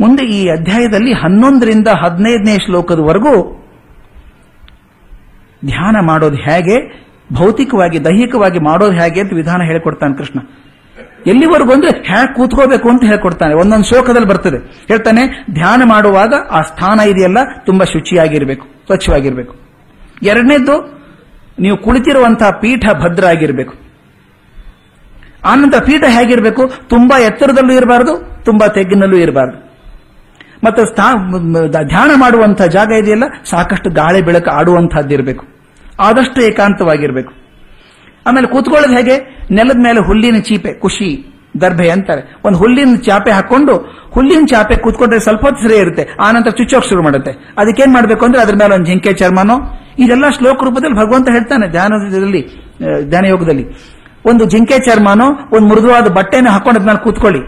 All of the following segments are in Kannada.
ಮುಂದೆ ಈ ಅಧ್ಯಾಯದಲ್ಲಿ ಹನ್ನೊಂದರಿಂದ ಹದಿನೈದನೇ ಶ್ಲೋಕದವರೆಗೂ ಧ್ಯಾನ ಮಾಡೋದು ಹೇಗೆ, ಭೌತಿಕವಾಗಿ, ದೈಹಿಕವಾಗಿ ಮಾಡೋದು ಹೇಗೆ ಅಂತ ವಿಧಾನ ಹೇಳಿಕೊಡ್ತಾನೆ ಕೃಷ್ಣ. ಎಲ್ಲಿವರೆಗೂ ಅಂದ್ರೆ ಹೇಗೆ ಕೂತ್ಕೋಬೇಕು ಅಂತ ಹೇಳ್ಕೊಡ್ತಾನೆ. ಒಂದೊಂದು ಶ್ಲೋಕದಲ್ಲಿ ಬರ್ತದೆ. ಹೇಳ್ತಾನೆ, ಧ್ಯಾನ ಮಾಡುವಾಗ ಆ ಸ್ಥಾನ ಇದೆಯಲ್ಲ, ತುಂಬಾ ಶುಚಿಯಾಗಿರಬೇಕು, ಸ್ವಚ್ಛವಾಗಿರಬೇಕು. ಎರಡನೇದ್ದು, ನೀವು ಕುಳಿತಿರುವಂತಹ ಪೀಠ ಭದ್ರ ಆಗಿರಬೇಕು ಆನಂತರ ಪೀಠ ಹೇಗಿರಬೇಕು? ತುಂಬಾ ಎತ್ತರದಲ್ಲೂ ಇರಬಾರದು, ತುಂಬಾ ತೆಗ್ಗಿನಲ್ಲೂ ಇರಬಾರದು. ಮತ್ತು ಧ್ಯಾನ ಮಾಡುವಂತಹ ಜಾಗ ಇದೆಯಲ್ಲ? ಸಾಕಷ್ಟು ಗಾಳಿ, ಬೆಳಕು ಆಡುವಂತಹದ್ದಿರಬೇಕು ಆದಷ್ಟು ಏಕಾಂತವಾಗಿರಬೇಕು. ಆಮೇಲೆ ಕೂತ್ಕೊಳ್ಳೋದು ಹೇಗೆ? ನೆಲದ ಮೇಲೆ ಹುಲ್ಲಿನ ಚೀಪೆ, ಖುಷಿ, ದರ್ಭೆ ಅಂತಾರೆ. ಒಂದು ಹುಲ್ಲಿನ ಚಾಪೆ ಹಾಕೊಂಡು ಹುಲ್ಲಿನ ಚಾಪೆ ಕೂತ್ಕೊಂಡ್ರೆ ಸ್ವಲ್ಪ ಹೊತ್ತು ಸರಿ ಇರುತ್ತೆ. ಆನಂತರ ಚುಚ್ಚೋಕ್ ಶುರು ಮಾಡುತ್ತೆ. ಅದಕ್ಕೇನ್ ಮಾಡಬೇಕು ಅಂದ್ರೆ ಅದ್ರ ಮೇಲೆ ಒಂದು ಜಿಂಕೆ ಚರ್ಮನೋ, ಇದೆಲ್ಲ ಶ್ಲೋಕ ರೂಪದಲ್ಲಿ ಭಗವಂತ ಹೇಳ್ತಾನೆ ಧ್ಯಾನದಲ್ಲಿ ಧ್ಯಾನ ಯೋಗದಲ್ಲಿ ಒಂದು ಜಿಂಕೆ ಚರ್ಮನೋ, ಒಂದು ಮೃದುವಾದ ಬಟ್ಟೆನ ಹಾಕೊಂಡು ಅದ್ಮೇಲೆ ಕೂತ್ಕೊಳ್ಳಿ.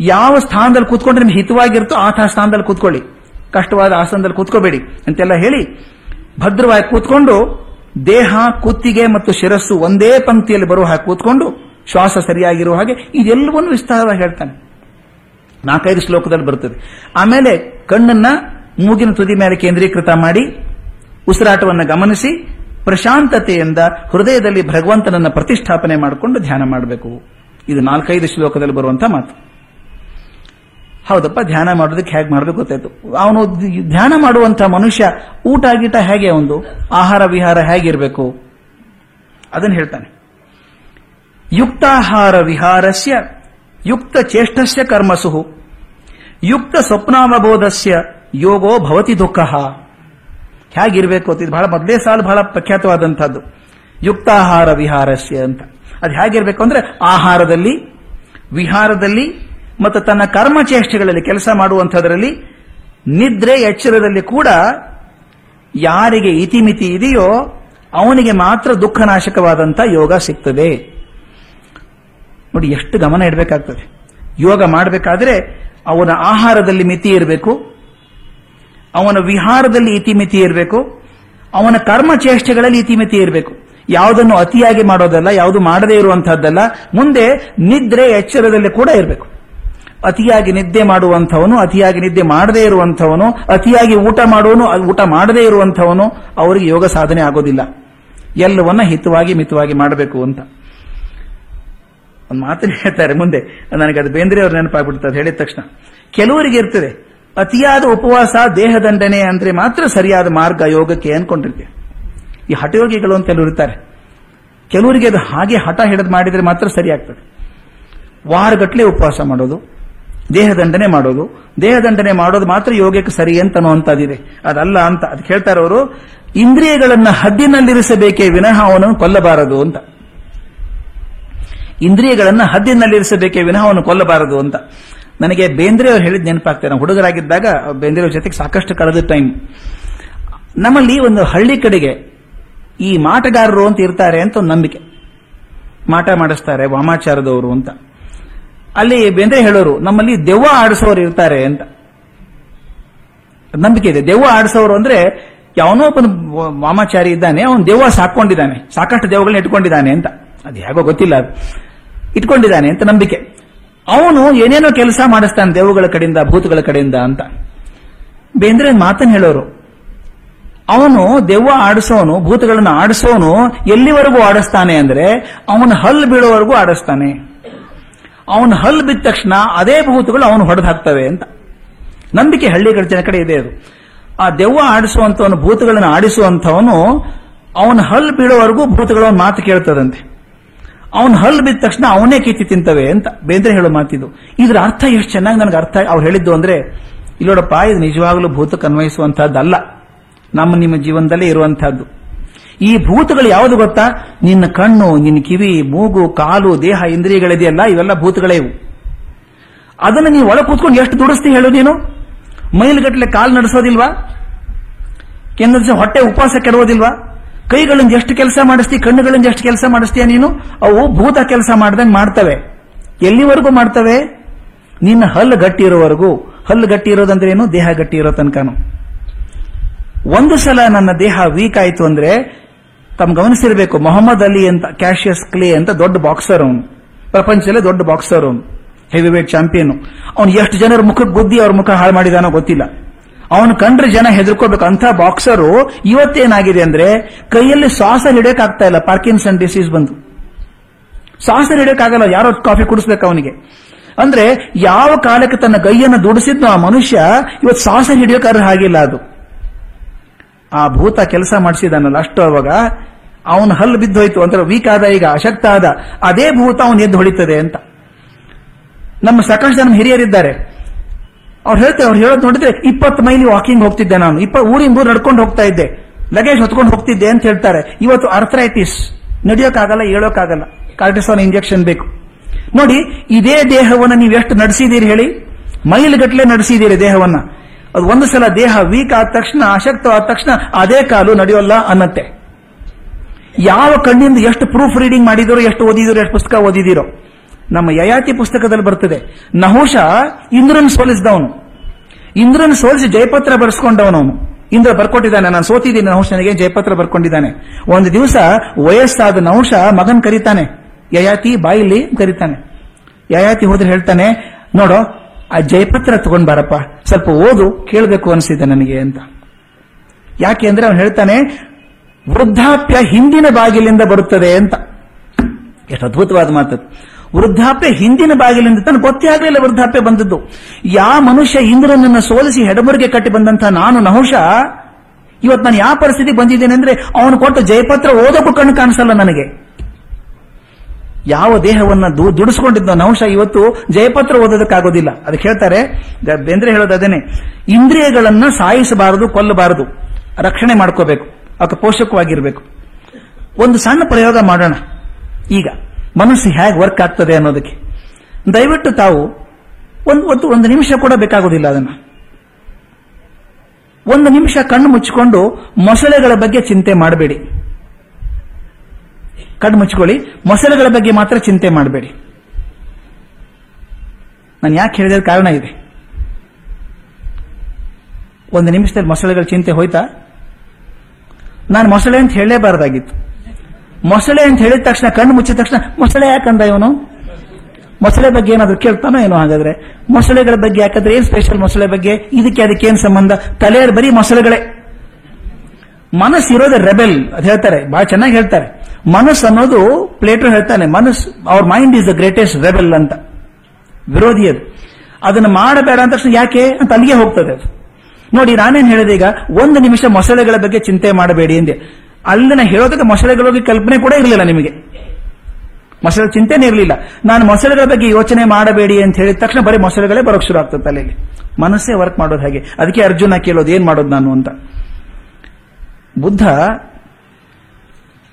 ಯಾವ ಸ್ಥಾನದಲ್ಲಿ ಕೂತ್ಕೊಂಡ್ರೆ ನಿಮ್ಗೆ ಹಿತವಾಗಿರುತ್ತೋ ಆ ಸ್ಥಾನದಲ್ಲಿ ಕೂತ್ಕೊಳ್ಳಿ. ಕಷ್ಟವಾದ ಆಸನದಲ್ಲಿ ಕೂತ್ಕೋಬೇಡಿ. ಅಂತೆಲ್ಲ ಹೇಳಿ ಭದ್ರವಾಗಿ ಕೂತ್ಕೊಂಡು ದೇಹ, ಕುತ್ತಿಗೆ ಮತ್ತು ಶಿರಸ್ಸು ಒಂದೇ ಪಂಕ್ತಿಯಲ್ಲಿ ಬರುವ ಹಾಗೆ ಕೂತ್ಕೊಂಡು ಶ್ವಾಸ ಸರಿಯಾಗಿರುವ ಹಾಗೆ ಇದೆಲ್ಲವನ್ನು ವಿಸ್ತಾರವಾಗಿ ಹೇಳ್ತಾನೆ. ನಾಲ್ಕೈದು ಶ್ಲೋಕದಲ್ಲಿ ಬರ್ತದೆ ಆಮೇಲೆ ಕಣ್ಣನ್ನ ಮೂಗಿನ ತುದಿ ಮೇಲೆ ಕೇಂದ್ರೀಕೃತ ಮಾಡಿ ಉಸಿರಾಟವನ್ನು ಗಮನಿಸಿ ಪ್ರಶಾಂತತೆಯಿಂದ ಹೃದಯದಲ್ಲಿ ಭಗವಂತನನ್ನ ಪ್ರತಿಷ್ಠಾಪನೆ ಮಾಡಿಕೊಂಡು ಧ್ಯಾನ ಮಾಡಬೇಕು. ಇದು ನಾಲ್ಕೈದು ಶ್ಲೋಕದಲ್ಲಿ ಬರುವಂತಹ ಮಾತು. ಹೌದಪ್ಪ, ಧ್ಯಾನ ಮಾಡೋದಕ್ಕೆ ಹೇಗೆ ಮಾಡಬೇಕು ಗೊತ್ತಾಯ್ತು. ಅವನು ಧ್ಯಾನ ಮಾಡುವಂತ ಮನುಷ್ಯ ಊಟ ಗೀಟ ಹೇಗೆ ಒಂದು? ಆಹಾರ ವಿಹಾರ ಹೇಗಿರಬೇಕು? ಅದನ್ನು ಹೇಳ್ತಾನೆ. ಯುಕ್ತಾಹಾರ ವಿಹಾರಸ್ಯ ಯುಕ್ತ ಚೇಷ್ಟಸ್ಯ ಕರ್ಮಸು ಯುಕ್ತ ಸ್ವಪ್ನಾವಬೋಧಸ್ಯ ಯೋಗೋ ಭವತಿ ದುಃಖ. ಹೇಗಿರ್ಬೇಕು ಅಂತ ಬಹಳ ಮೊದಲೇ ಸಾಲು ಬಹಳ ಪ್ರಖ್ಯಾತವಾದಂತಹದ್ದು ಯುಕ್ತಾಹಾರ ವಿಹಾರಸ್ಯ ಅಂತ. ಅದು ಹೇಗಿರ್ಬೇಕು ಅಂದ್ರೆ ಆಹಾರದಲ್ಲಿ, ವಿಹಾರದಲ್ಲಿ ಮತ್ತು ತನ್ನ ಕರ್ಮಚೇಷ್ಟೆಗಳಲ್ಲಿ ಕೆಲಸ ಮಾಡುವಂಥದ್ರಲ್ಲಿ ನಿದ್ರೆ ಎಚ್ಚರದಲ್ಲಿ ಕೂಡ ಯಾರಿಗೆ ಇತಿಮಿತಿ ಇದೆಯೋ ಅವನಿಗೆ ಮಾತ್ರ ದುಃಖನಾಶಕವಾದಂಥ ಯೋಗ ಸಿಗ್ತದೆ. ನೋಡಿ, ಎಷ್ಟು ಗಮನ ಇಡಬೇಕಾಗ್ತದೆ. ಯೋಗ ಮಾಡಬೇಕಾದ್ರೆ ಅವನ ಆಹಾರದಲ್ಲಿ ಮಿತಿ ಇರಬೇಕು, ಅವನ ವಿಹಾರದಲ್ಲಿ ಇತಿಮಿತಿ ಇರಬೇಕು, ಅವನ ಕರ್ಮ ಚೇಷ್ಟೆಗಳಲ್ಲಿ ಇತಿಮಿತಿ ಇರಬೇಕು. ಯಾವುದನ್ನು ಅತಿಯಾಗಿ ಮಾಡೋದಲ್ಲ, ಯಾವುದು ಮಾಡದೇ ಇರುವಂತಹದ್ದಲ್ಲ ಮುಂದೆ ನಿದ್ರೆ ಎಚ್ಚರದಲ್ಲಿ ಕೂಡ ಇರಬೇಕು. ಅತಿಯಾಗಿ ನಿದ್ದೆ ಮಾಡುವಂಥವನು, ಅತಿಯಾಗಿ ನಿದ್ದೆ ಮಾಡದೇ ಇರುವಂಥವನು, ಅತಿಯಾಗಿ ಊಟ ಮಾಡುವನು ಊಟ ಮಾಡದೇ ಇರುವಂಥವನು ಅವರಿಗೆ ಯೋಗ ಸಾಧನೆ ಆಗೋದಿಲ್ಲ. ಎಲ್ಲವನ್ನ ಹಿತವಾಗಿ ಮಿತವಾಗಿ ಮಾಡಬೇಕು ಅಂತ. ಒಂದು ಮಾತನ್ನು ಹೇಳ್ತಾರೆ ಮುಂದೆ. ನನಗೆ ಅದು ಬೇಂದ್ರೆ ಅವ್ರು ನೆನಪಾಗ್ಬಿಡ್ತದೆ ಹೇಳಿದ ತಕ್ಷಣ. ಕೆಲವರಿಗೆ ಇರ್ತದೆ, ಅತಿಯಾದ ಉಪವಾಸ ದೇಹದಂಡನೆ ಅಂದ್ರೆ ಮಾತ್ರ ಸರಿಯಾದ ಮಾರ್ಗ ಯೋಗಕ್ಕೆ ಅನ್ಕೊಂಡಿರ್ತೀವಿ. ಈ ಹಠಯೋಗಿಗಳು ಅಂತ ಕೆಲವರು ಇರ್ತಾರೆ. ಕೆಲವರಿಗೆ ಅದು ಹಾಗೆ ಹಠ ಹಿಡಿದು ಮಾಡಿದ್ರೆ ಮಾತ್ರ ಸರಿ ಆಗ್ತದೆ ವಾರಗಟ್ಟಲೆ ಉಪವಾಸ ಮಾಡೋದು ದೇಹದಂಡನೆ ಮಾಡೋದು. ದೇಹದಂಡನೆ ಮಾಡೋದು ಮಾತ್ರ ಯೋಗಕ್ಕೆ ಸರಿ ಅಂತ ಅನ್ನುವಂತದಿದೆ ಅದಲ್ಲ ಅಂತ ಅದು ಹೇಳ್ತಾರೆ ಅವರು ಇಂದ್ರಿಯಗಳನ್ನ ಹದ್ದಿನಲ್ಲಿರಿಸಬೇಕೇ ವಿನಃ ಅವನನ್ನು ಕೊಲ್ಲಬಾರದು ಅಂತ. ಇಂದ್ರಿಯಗಳನ್ನ ಹದ್ದಿನಲ್ಲಿರಿಸಬೇಕೇ ವಿನಃ ಅವನು ಕೊಲ್ಲಬಾರದು ಅಂತ. ನನಗೆ ಬೇಂದ್ರೆ ಅವ್ರು ಹೇಳಿದ ನೆನಪಾಗ್ತಾರೆ ನಾವು ಹುಡುಗರಾಗಿದ್ದಾಗ ಬೇಂದ್ರೆ ಅವ್ರ ಜೊತೆಗೆ ಸಾಕಷ್ಟು ಕಳೆದ ಟೈಮ್ ನಮ್ಮಲ್ಲಿ ಒಂದು ಹಳ್ಳಿ ಕಡೆಗೆ ಈ ಮಾಟಗಾರರು ಅಂತ ಇರ್ತಾರೆ ಅಂತ ಒಂದು ನಂಬಿಕೆ. ಮಾಟ ಮಾಡಿಸ್ತಾರೆ ವಾಮಾಚಾರದವರು ಅಂತ. ಅಲ್ಲಿ ಬೇಂದ್ರೆ ಹೇಳೋರು, ನಮ್ಮಲ್ಲಿ ದೆವ್ವ ಆಡಿಸೋರು ಇರ್ತಾರೆ ಅಂತ. ನಂಬಿಕೆ ಇದೆ. ದೆವ್ವ ಆಡಿಸೋರು ಅಂದ್ರೆ ಯಾವನೋ ಒಬ್ಬನ ವಾಮಾಚಾರಿ ಇದ್ದಾನೆ, ಅವನು ದೆವ್ವ ಸಾಕೊಂಡಿದ್ದಾನೆ, ಸಾಕಷ್ಟು ದೆವ್ವಗಳನ್ನ ಇಟ್ಕೊಂಡಿದ್ದಾನೆ ಅಂತ. ಅದು ಹೇಗೋ ಗೊತ್ತಿಲ್ಲ ಅದು. ಇಟ್ಕೊಂಡಿದ್ದಾನೆ ಅಂತ ನಂಬಿಕೆ. ಅವನು ಏನೇನೋ ಕೆಲಸ ಮಾಡಿಸ್ತಾನೆ ದೇವಗಳ ಕಡೆಯಿಂದ, ಭೂತಗಳ ಕಡೆಯಿಂದ ಅಂತ. ಬೇಂದ್ರೆ ಮಾತನ್ನು ಹೇಳೋರು, ಅವನು ದೆವ್ವ ಆಡಿಸೋನು, ಭೂತಗಳನ್ನು ಆಡಿಸೋನು, ಎಲ್ಲಿವರೆಗೂ ಆಡಿಸ್ತಾನೆ ಅಂದ್ರೆ ಅವನ ಹಲ್ಲು ಬೀಳೋವರೆಗೂ ಆಡಿಸ್ತಾನೆ. ಅವನ ಹಲ್ ಬಿದ್ದ ತಕ್ಷಣ ಅದೇ ಭೂತಗಳು ಅವನು ಹೊಡೆದು ಹಾಕ್ತವೆ ಅಂತ. ನಂಬಿಕೆ ಹಳ್ಳಿಗಳ ಜನ ಕಡೆ ಇದೆ ಅದು. ಆ ದೆವ್ವ ಆಡಿಸುವಂತವನು ಭೂತಗಳನ್ನು ಆಡಿಸುವಂತವನು ಅವನ ಹಲ್ ಬೀಳೋವರೆಗೂ ಭೂತಗಳು ಮಾತು ಕೇಳ್ತದಂತೆ. ಅವನ ಹಲ್ ಬಿದ್ದ ತಕ್ಷಣ ಅವನೇ ಕಿತ್ತಿ ತಿಂತವೆ ಅಂತ ಬೇಂದ್ರೆ ಹೇಳೋ ಮಾತಿದು. ಇದ್ರ ಅರ್ಥ ಎಷ್ಟು ಚೆನ್ನಾಗಿ ನನಗೆ ಅರ್ಥ ಅವ್ರು ಹೇಳಿದ್ದು ಅಂದ್ರೆ, ಇಲ್ಲೋಡಪ್ಪ, ಇದು ನಿಜವಾಗ್ಲೂ ಭೂತಕ್ಕೆ ಅನ್ವಯಿಸುವಂತಹದ್ದಲ್ಲ ನಮ್ಮ ನಿಮ್ಮ ಜೀವನದಲ್ಲೇ ಇರುವಂತಹದ್ದು ಈ ಭೂತಗಳು ಯಾವುದು ಗೊತ್ತಾ? ನಿನ್ನ ಕಣ್ಣು, ನಿನ್ನ ಕಿವಿ, ಮೂಗು, ಕಾಲು, ದೇಹ, ಇಂದ್ರಿಯಗಳಿದೆಯಲ್ಲ, ಇವೆಲ್ಲ ಭೂತಗಳೇ ಇವು. ಅದನ್ನು ನೀವು ಒಳ ಕೂತ್ಕೊಂಡು ಎಷ್ಟು ದುಡಿಸ್ತಿ ಹೇಳು ನೀನು? ಮೈಲ್ಗಟ್ಟಲೆ ಕಾಲು ನಡೆಸೋದಿಲ್ವಾ? ಕೆಂದ ಹೊಟ್ಟೆ ಉಪವಾಸ ಕೆಡೋದಿಲ್ವಾ ಕೈಗಳಿಂದ ಎಷ್ಟು ಕೆಲಸ ಮಾಡಿಸ್ತಿ, ಕಣ್ಣುಗಳಿಂದ ಎಷ್ಟು ಕೆಲಸ ಮಾಡಿಸ್ತೀಯ ನೀನು? ಅವು ಭೂತ ಕೆಲಸ ಮಾಡ್ದಂಗೆ ಮಾಡ್ತವೆ. ಎಲ್ಲಿವರೆಗೂ ಮಾಡ್ತವೆ? ನಿನ್ನ ಹಲ್ಲು ಗಟ್ಟಿ ಇರೋವರೆಗೂ. ಹಲ್ಲು ಗಟ್ಟಿ ಇರೋದಂದ್ರೆ ಏನು? ದೇಹ ಗಟ್ಟಿ ಇರೋ ತನಕನು. ಒಂದು ಸಲ ನನ್ನ ದೇಹ ವೀಕ್ ಆಯಿತು ಅಂದ್ರೆ ತಮ್ಮ ಗಮನಿಸಿರ್ಬೇಕು, ಮೊಹಮ್ಮದ್ ಅಲಿ ಅಂತ, ಕ್ಯಾಶಿಯಸ್ ಕ್ಲೇ ಅಂತ ದೊಡ್ಡ ಬಾಕ್ಸರ್ ಅವನು. ಪ್ರಪಂಚದಲ್ಲೇ ದೊಡ್ಡ ಬಾಕ್ಸರ್ ಅವನು ಹೆವಿ ವೇಟ್ ಚಾಂಪಿಯನ್ ಅವನು ಎಷ್ಟು ಜನರ ಮುಖಕ್ಕೆ ಬುದ್ಧಿ ಅವ್ರ ಮುಖ ಹಾಳು ಮಾಡಿದಾನೋ ಗೊತ್ತಿಲ್ಲ. ಅವನು ಕಂಡ್ರೆ ಜನ ಹೆದರ್ಕೋಬೇಕು. ಅಂತ ಬಾಕ್ಸರು ಇವತ್ತೇನಾಗಿದೆ ಅಂದ್ರೆ, ಕೈಯಲ್ಲಿ ಶ್ವಾಸ ಹಿಡಿಯೋಕ್ಕಾಗ್ತಾ ಇಲ್ಲ. ಪಾರ್ಕಿನ್ಸನ್ ಡಿಸೀಸ್ ಬಂದು. ಶ್ವಾಸ ಹಿಡಿಯೋಕ್ಕಾಗಲ್ಲ ಯಾರೋ ಕಾಫಿ ಕುಡಿಸ್ಬೇಕು ಅವನಿಗೆ. ಅಂದ್ರೆ ಯಾವ ಕಾಲಕ್ಕೆ ತನ್ನ ಕೈಯನ್ನು ದುಡಿಸಿದ್ನೋ ಆ ಮನುಷ್ಯ ಇವತ್ತು ಶ್ವಾಸ ಹಿಡಿಯೋಕ್ಕಾದ್ರೆ ಹಾಗಿಲ್ಲ ಅದು. ಆ ಭೂತ ಕೆಲಸ ಮಾಡಿಸಿದಾನಲ್ಲ, ಅಷ್ಟು ಅವಾಗ ಅವನ ಹಲ್ಲು ಬಿದ್ದೋಯ್ತು. ಅಂತ ವೀಕ್ ಆದ ಈಗ, ಅಶಕ್ತ ಆದ. ಅದೇ ಭೂತ ಅವನು ಎದ್ದು ಹೊಳಿತದೆ ಅಂತ. ನಮ್ಮ ಸಾಕಷ್ಟು ಜನ ಹಿರಿಯರಿದ್ದಾರೆ. ಅವ್ರು ಹೇಳ್ತಾರೆ, ಅವ್ರು ಹೇಳೋದು ನೋಡಿದ್ರೆ ಇಪ್ಪತ್ತು ಮೈಲಿ ವಾಕಿಂಗ್ ಹೋಗ್ತಿದ್ದೆ ನಾನು. ಇಪ್ಪ, ಊರಿಂದ ಊರು ನಡ್ಕೊಂಡು ಹೋಗ್ತಾ ಇದ್ದೆ. ಲಗೇಜ್ ಹೊತ್ಕೊಂಡು ಹೋಗ್ತಿದ್ದೆ ಅಂತ ಹೇಳ್ತಾರೆ. ಇವತ್ತು ಅರ್ಥರೈಟಿಸ್ ನಡೆಯೋಕ್ಕಾಗಲ್ಲ ಹೇಳೋಕ್ಕಾಗಲ್ಲ ಕಾರ್ಟಿಸೋನ್ ಇಂಜೆಕ್ಷನ್ ಬೇಕು. ನೋಡಿ, ಇದೇ ದೇಹವನ್ನು ನೀವು ಎಷ್ಟು ನಡೆಸಿದ್ದೀರಿ ಹೇಳಿ? ಮೈಲ್ಗಟ್ಲೆ ನಡೆಸಿದ್ದೀರಿ ದೇಹವನ್ನ. ಅದು ಒಂದು ಸಲ ದೇಹ ವೀಕ್ ಆದ ತಕ್ಷಣ ಅಶಕ್ತ ಆದ ತಕ್ಷಣ ಅದೇ ಕಾಲು ನಡೆಯೋಲ್ಲ ಅನ್ನತ್ತೆ. ಯಾವ ಕಣ್ಣಿಂದ ಎಷ್ಟು ಪ್ರೂಫ್ ರೀಡಿಂಗ್ ಮಾಡಿದಿರೋ, ಎಷ್ಟು ಓದಿದಿರೋ, ಎಷ್ಟು ಪುಸ್ತಕ ಓದಿದಿರೋ, ನಮ್ಮ ಯಯಾತಿ ಪುಸ್ತಕದಲ್ಲಿ ಬರ್ತದೆ. ನಹುಷ ಇಂದ್ರನ್ ಸೋಲಿಸಿದವನು. ಇಂದ್ರನ್ ಸೋಲಿಸಿ ಜಯಪತ್ರ ಬರೆಸ್ಕೊಂಡವನವನು. ಇಂದ್ರ ಬರ್ಕೊಟ್ಟಿದ್ದಾನೆ, ನಾನು ಸೋತಿದ್ದೀನಿ ನಹುಶನಿಗೆ ಜಯಪತ್ರ ಬರ್ಕೊಂಡಿದ್ದಾನೆ. ಒಂದು ದಿವಸ ವಯಸ್ಸಾದ ನಹುಷ ಮಗನ್ ಕರೀತಾನೆ. ಯಯಾತಿ ಬಾಯಿಲಿ ಕರೀತಾನೆ. ಯಯಾತಿ ಹೋದ್ರೆ ಹೇಳ್ತಾನೆ, ನೋಡೋ ಆ ಜಯಪತ್ರ ತಗೊಂಡ್ ಬಾರಪ್ಪ. ಸ್ವಲ್ಪ ಓದು, ಕೇಳಬೇಕು ಅನಿಸಿದೆ ನನಗೆ ಅಂತ. ಯಾಕೆ ಅಂದ್ರೆ ಅವನು ಹೇಳ್ತಾನೆ, ವೃದ್ಧಾಪ್ಯ ಹಿಂದಿನ ಬಾಗಿಲಿಂದ ಬರುತ್ತದೆ ಅಂತ. ಎಷ್ಟು ಅದ್ಭುತವಾದ ಮಾತು. ವೃದ್ಧಾಪ್ಯ ಹಿಂದಿನ ಬಾಗಿಲಿಂದ ತನ್ನ ಗೊತ್ತೇ ಆಗಲಿಲ್ಲ ವೃದ್ಧಾಪ್ಯ ಬಂದದ್ದು. ಯಾವ ಮನುಷ್ಯ ಇಂದ್ರನನ್ನು ಸೋಲಿಸಿ ಹೆಡಮುರಿಗೆ ಕಟ್ಟಿ ಬಂದಂತಹ ನಾನು ನಹುಷ ಇವತ್ತು ನಾನು ಯಾವ ಪರಿಸ್ಥಿತಿ ಬಂದಿದ್ದೇನೆ ಅಂದ್ರೆ ಅವನು ಕೊಟ್ಟು ಜಯಪತ್ರ ಓದೋಕ್ಕೂ ಕಣ್ಣು ಕಾಣಿಸಲ್ಲ ನನಗೆ. ಯಾವ ದೇಹವನ್ನ ದುಡಿಸ್ಕೊಂಡಿದ್ದ ನಂಶ ಇವತ್ತು ಜಯಪತ್ರ ಓದೋದಕ್ಕಾಗೋದಿಲ್ಲ. ಅದಕ್ಕೆ ಹೇಳ್ತಾರೆ ಬೇಂದ್ರೆ ಹೇಳೋದು ಅದೇನೆ ಇಂದ್ರಿಯಗಳನ್ನ ಸಾಯಿಸಬಾರದು, ಕೊಲ್ಲಬಾರದು. ರಕ್ಷಣೆ ಮಾಡ್ಕೋಬೇಕು. ಅಥವಾ ಪೋಷಕವಾಗಿರ್ಬೇಕು. ಒಂದು ಸಣ್ಣ ಪ್ರಯೋಗ ಮಾಡೋಣ. ಈಗ, ಮನಸ್ಸು ಹೇಗೆ ವರ್ಕ್ ಆಗ್ತದೆ ಅನ್ನೋದಕ್ಕೆ. ದಯವಿಟ್ಟು ತಾವು ಒಂದು ಒಂದು ಒಂದು ನಿಮಿಷ ಕೂಡ ಬೇಕಾಗೋದಿಲ್ಲ ಅದನ್ನ. ಒಂದು ನಿಮಿಷ ಕಣ್ಣು ಮುಚ್ಚಿಕೊಂಡು ಮೊಸಳೆಗಳ ಬಗ್ಗೆ ಚಿಂತೆ ಮಾಡಬೇಡಿ. ಕಣ್ಣು ಮುಚ್ಕೊಳ್ಳಿ. ಮೊಸಳೆಗಳ ಬಗ್ಗೆ ಮಾತ್ರ ಚಿಂತೆ ಮಾಡಬೇಡಿ. ನಾನು ಯಾಕೆ ಹೇಳಿದ ಕಾರಣ ಇದೆ. ಒಂದು ನಿಮಿಷದಲ್ಲಿ ಮೊಸಳೆಗಳ ಚಿಂತೆ ಹೋಯ್ತಾ? ನಾನು ಮೊಸಳೆ ಅಂತ ಹೇಳಲೇಬಾರ್ದಾಗಿತ್ತು. ಮೊಸಳೆ ಅಂತ ಹೇಳಿದ ತಕ್ಷಣ, ಕಣ್ಣು ಮುಚ್ಚಿದ ತಕ್ಷಣ, ಮೊಸಳೆ ಯಾಕಂದ ಇವನು? ಮೊಸಳೆ ಬಗ್ಗೆ ಏನಾದರೂ ಕೇಳ್ತಾನೋ ಏನೋ ಹಾಗಾದ್ರೆ? ಮೊಸಳೆಗಳ ಬಗ್ಗೆ ಯಾಕಂದ್ರೆ ಏನ್ ಸ್ಪೆಷಲ್ ಮೊಸಳೆ ಬಗ್ಗೆ? ಇದಕ್ಕೆ ಅದಕ್ಕೆ ಏನ್ ಸಂಬಂಧ? ತಲೆಯಲ್ಲಿ ಬರೀ ಮೊಸಳೆಗಳೇ. ಮನಸ್ಸಿರೋದೇ ರೆಬೆಲ್ ಅದು ಹೇಳ್ತಾರೆ. ಬಹಳ ಚೆನ್ನಾಗಿ ಹೇಳ್ತಾರೆ. ಮನಸ್ಸು ಅನ್ನೋದು ಪ್ಲೇಟರ್ ಹೇಳ್ತಾನೆ, ಮನಸ್ಸು, ಅವ್ರ mind is the greatest rebel ಅಂತ. ವಿರೋಧಿ ಅದು. ಅದನ್ನು ಮಾಡಬೇಡ ಅಂತ ತಕ್ಷಣ ಯಾಕೆ ಅಂತ ಅಲ್ಲಿಗೆ ಹೋಗ್ತದೆ ಅದು. ನೋಡಿ, ನಾನೇನು ಹೇಳಿದೆ ಈಗ, ಒಂದು ನಿಮಿಷ ಮೊಸಳೆಗಳ ಬಗ್ಗೆ ಚಿಂತೆ ಮಾಡಬೇಡಿ ಎಂದೆ ಅಲ್ಲಿನ ಹೇಳೋದಕ್ಕೆ ಮೊಸಳೆಗಳ ಬಗ್ಗೆ ಕಲ್ಪನೆ ಕೂಡ ಇರಲಿಲ್ಲ ನಿಮಗೆ. ಮೊಸಳೆ ಚಿಂತೆನೇ ಇರಲಿಲ್ಲ. ನಾನು ಮೊಸಳೆಗಳ ಬಗ್ಗೆ ಯೋಚನೆ ಮಾಡಬೇಡಿ ಅಂತ ಹೇಳಿದ ತಕ್ಷಣ ಬರೀ ಮೊಸಳೆಗಳೇ ಬರೋಕ್ ಶುರು ಆಗ್ತದೆ ತಲೆಯಲ್ಲಿ ಮನಸ್ಸೇ ವರ್ಕ್ ಮಾಡೋದು ಹಾಗೆ. ಅದಕ್ಕೆ ಅರ್ಜುನ ಕೇಳೋದು, ಏನ್ ಮಾಡೋದು ನಾನು ಅಂತ. ಬುದ್ಧ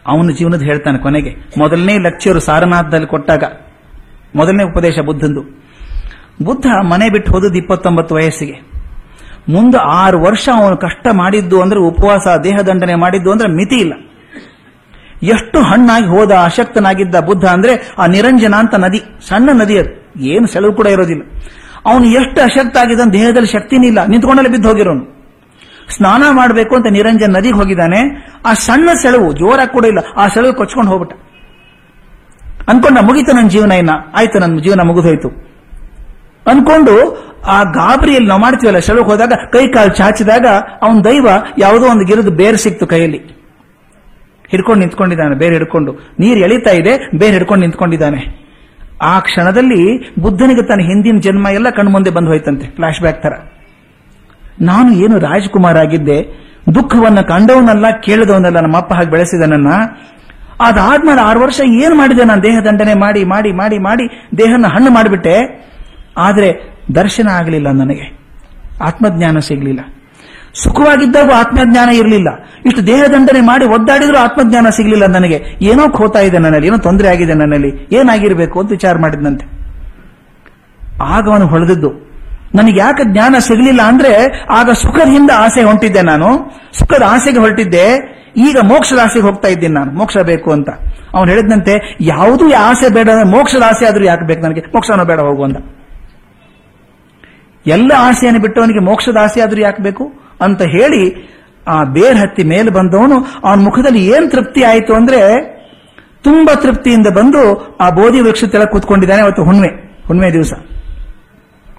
ಅವನ ಜೀವನದ ಹೇಳ್ತಾನೆ ಕೊನೆಗೆ. ಮೊದಲನೇ ಲೆಕ್ಚರ್ ಸಾರನಾಥದಲ್ಲಿ ಕೊಟ್ಟಾಗ, ಮೊದಲನೇ ಉಪದೇಶ ಬುದ್ಧಂದು. ಬುದ್ಧ ಮನೆ ಬಿಟ್ಟು ಹೋದದ್ದು ಇಪ್ಪತ್ತೊಂಬತ್ತು ವಯಸ್ಸಿಗೆ. ಮುಂದೆ ಆರು ವರ್ಷ ಅವನು ಕಷ್ಟ ಮಾಡಿದ್ದು ಅಂದ್ರೆ ಉಪವಾಸ, ದೇಹದಂಡನೆ ಮಾಡಿದ್ದು ಅಂದ್ರೆ ಮಿತಿ ಇಲ್ಲ. ಎಷ್ಟು ಹಣ್ಣಾಗಿ ಹೋದ ಅಶಕ್ತನಾಗಿದ್ದ ಬುದ್ಧ ಅಂದ್ರೆ ಆ ನಿರಂಜನ ಅಂತ ನದಿ, ಸಣ್ಣ ನದಿ ಅದು. ಏನು ಸೆಳವು ಕೂಡ ಇರೋದಿಲ್ಲ. ಅವನು ಎಷ್ಟು ಅಶಕ್ತ ಆಗಿದ್ದಾನೆ, ದೇಹದಲ್ಲಿ ಶಕ್ತಿನೇ ಇಲ್ಲ. ನಿಂತ್ಕೊಂಡಲ್ಲಿ ಬಿದ್ದು ಹೋಗಿರೋನು. ಸ್ನಾನ ಮಾಡಬೇಕು ಅಂತ ನಿರಂಜನ್ ನದಿಗೆ ಹೋಗಿದ್ದಾನೆ, ಆ ಸಣ್ಣ ಸೆಳವು, ಜೋರಾಗಿ ಕೂಡ ಇಲ್ಲ, ಆ ಸೆಳವು ಕೊಚ್ಕೊಂಡು ಹೋಗ್ಬಿಟ್ಟ. ಅನ್ಕೊಂಡ ಮುಗಿತು ನನ್ನ ಜೀವನ ಇನ್ನ, ಆಯ್ತು ನನ್ನ ಜೀವನ ಮುಗಿದೋಯ್ತು. ಅನ್ಕೊಂಡು ಆ ಗಾಬರಿಯಲ್ಲಿ ನಾವು ಮಾಡ್ತೀವಲ್ಲ, ಸೆಳವು ಹೋದಾಗ ಕೈ ಕಾಲು ಚಾಚಿದಾಗ ಅವನ ದೈವ ಯಾವುದೋ ಒಂದು ಗಿರದ ಬೇರ್ ಸಿಕ್ತು ಕೈಯಲ್ಲಿ. ಹಿಡ್ಕೊಂಡು ನಿಂತ್ಕೊಂಡಿದ್ದಾನೆ, ಬೇರೆ ಹಿಡ್ಕೊಂಡು. ನೀರು ಎಳಿತಾ ಇದೆ, ಬೇರೆ ಹಿಡ್ಕೊಂಡು ನಿಂತ್ಕೊಂಡಿದ್ದಾನೆ. ಆ ಕ್ಷಣದಲ್ಲಿ ಬುದ್ಧನಿಗೆ ತನ್ನ ಹಿಂದಿನ ಜನ್ಮ ಎಲ್ಲ ಕಣ್ಮುಂದೆ ಬಂದು ಹೋಯ್ತಂತೆ ಫ್ಲಾಶ್ ಬ್ಯಾಕ್ ತರ ನಾನು ಏನು ರಾಜಕುಮಾರ ಆಗಿದ್ದೆ ದುಃಖವನ್ನ ಕಂಡವನಲ್ಲ, ಕೇಳಿದವನಲ್ಲ ನಮ್ಮ ಅಪ್ಪ ಹಾಗೆ ಬೆಳೆಸಿದ ನನ್ನ. ಅದಾದ್ಮೇಲೆ ಆರು ವರ್ಷ ಏನ್ ಮಾಡಿದೆ ನಾನು ದೇಹ ದಂಡನೆ ಮಾಡಿ ಮಾಡಿ ಮಾಡಿ ಮಾಡಿ, ದೇಹನ ಹಣ್ಣು ಮಾಡಿಬಿಟ್ಟೆ. ಆದ್ರೆ ದರ್ಶನ ಆಗಲಿಲ್ಲ ನನಗೆ. ಆತ್ಮಜ್ಞಾನ ಸಿಗಲಿಲ್ಲ. ಸುಖವಾಗಿದ್ದಾಗ ಆತ್ಮಜ್ಞಾನ ಇರಲಿಲ್ಲ. ಇಷ್ಟು ದೇಹ ದಂಡನೆ ಮಾಡಿ ಒದ್ದಾಡಿದ್ರು ಆತ್ಮಜ್ಞಾನ ಸಿಗಲಿಲ್ಲ ನನಗೆ. ಏನೋ ಖೋತಾ ಇದೆ ನನ್ನಲ್ಲಿ, ಏನೋ ತೊಂದರೆ ಆಗಿದೆ ನನ್ನಲ್ಲಿ, ಏನಾಗಿರ್ಬೇಕು ಅಂತ ವಿಚಾರ ಮಾಡಿದಂತೆ ಆಗ ಅವನು ಹೊಳೆದದ್ದು ನನಗೆ ಯಾಕೆ ಜ್ಞಾನ ಸಿಗಲಿಲ್ಲ ಅಂದ್ರೆ ಆಗ ಸುಖದ ಹಿಂದೆ ಆಸೆ ಹೊಂಟಿದ್ದೆ ನಾನು. ಸುಖದ ಆಸೆಗೆ ಹೊರಟಿದ್ದೆ. ಈಗ ಮೋಕ್ಷದ ಆಸೆಗೆ ಹೋಗ್ತಾ ಇದ್ದೀನಿ ನಾನು. ಮೋಕ್ಷ ಬೇಕು ಅಂತ. ಅವನು ಹೇಳಿದಂತೆ, ಯಾವುದೂ ಆಸೆ ಬೇಡ ಮೋಕ್ಷದ ಆಸೆ ಆದ್ರೂ ಯಾಕೆ ಬೇಕು ನನಗೆ? ಮೋಕ್ಷನ ಬೇಡ, ಹೋಗು ಅಂತ. ಎಲ್ಲ ಆಸೆಯನ್ನು ಬಿಟ್ಟವನಿಗೆ ಮೋಕ್ಷದ ಆಸೆ ಆದ್ರೂ ಯಾಕೆ ಬೇಕು? ಅಂತ ಹೇಳಿ ಆ ಬೇರ್ ಹತ್ತಿ ಮೇಲೆ ಬಂದವನು, ಅವನ ಮುಖದಲ್ಲಿ ಏನ್ ತೃಪ್ತಿ ಆಯಿತು ಅಂದ್ರೆ ತುಂಬಾ ತೃಪ್ತಿಯಿಂದ ಬಂದು ಆ ಬೋಧಿ ವೃಕ್ಷ ತೆಳ ಕೂತ್ಕೊಂಡಿದ್ದಾನೆ ಅವತ್ತು ಹುಣ್ಣಿಮೆ ಹುಣ್ಣಿಮೆ ದಿವಸ.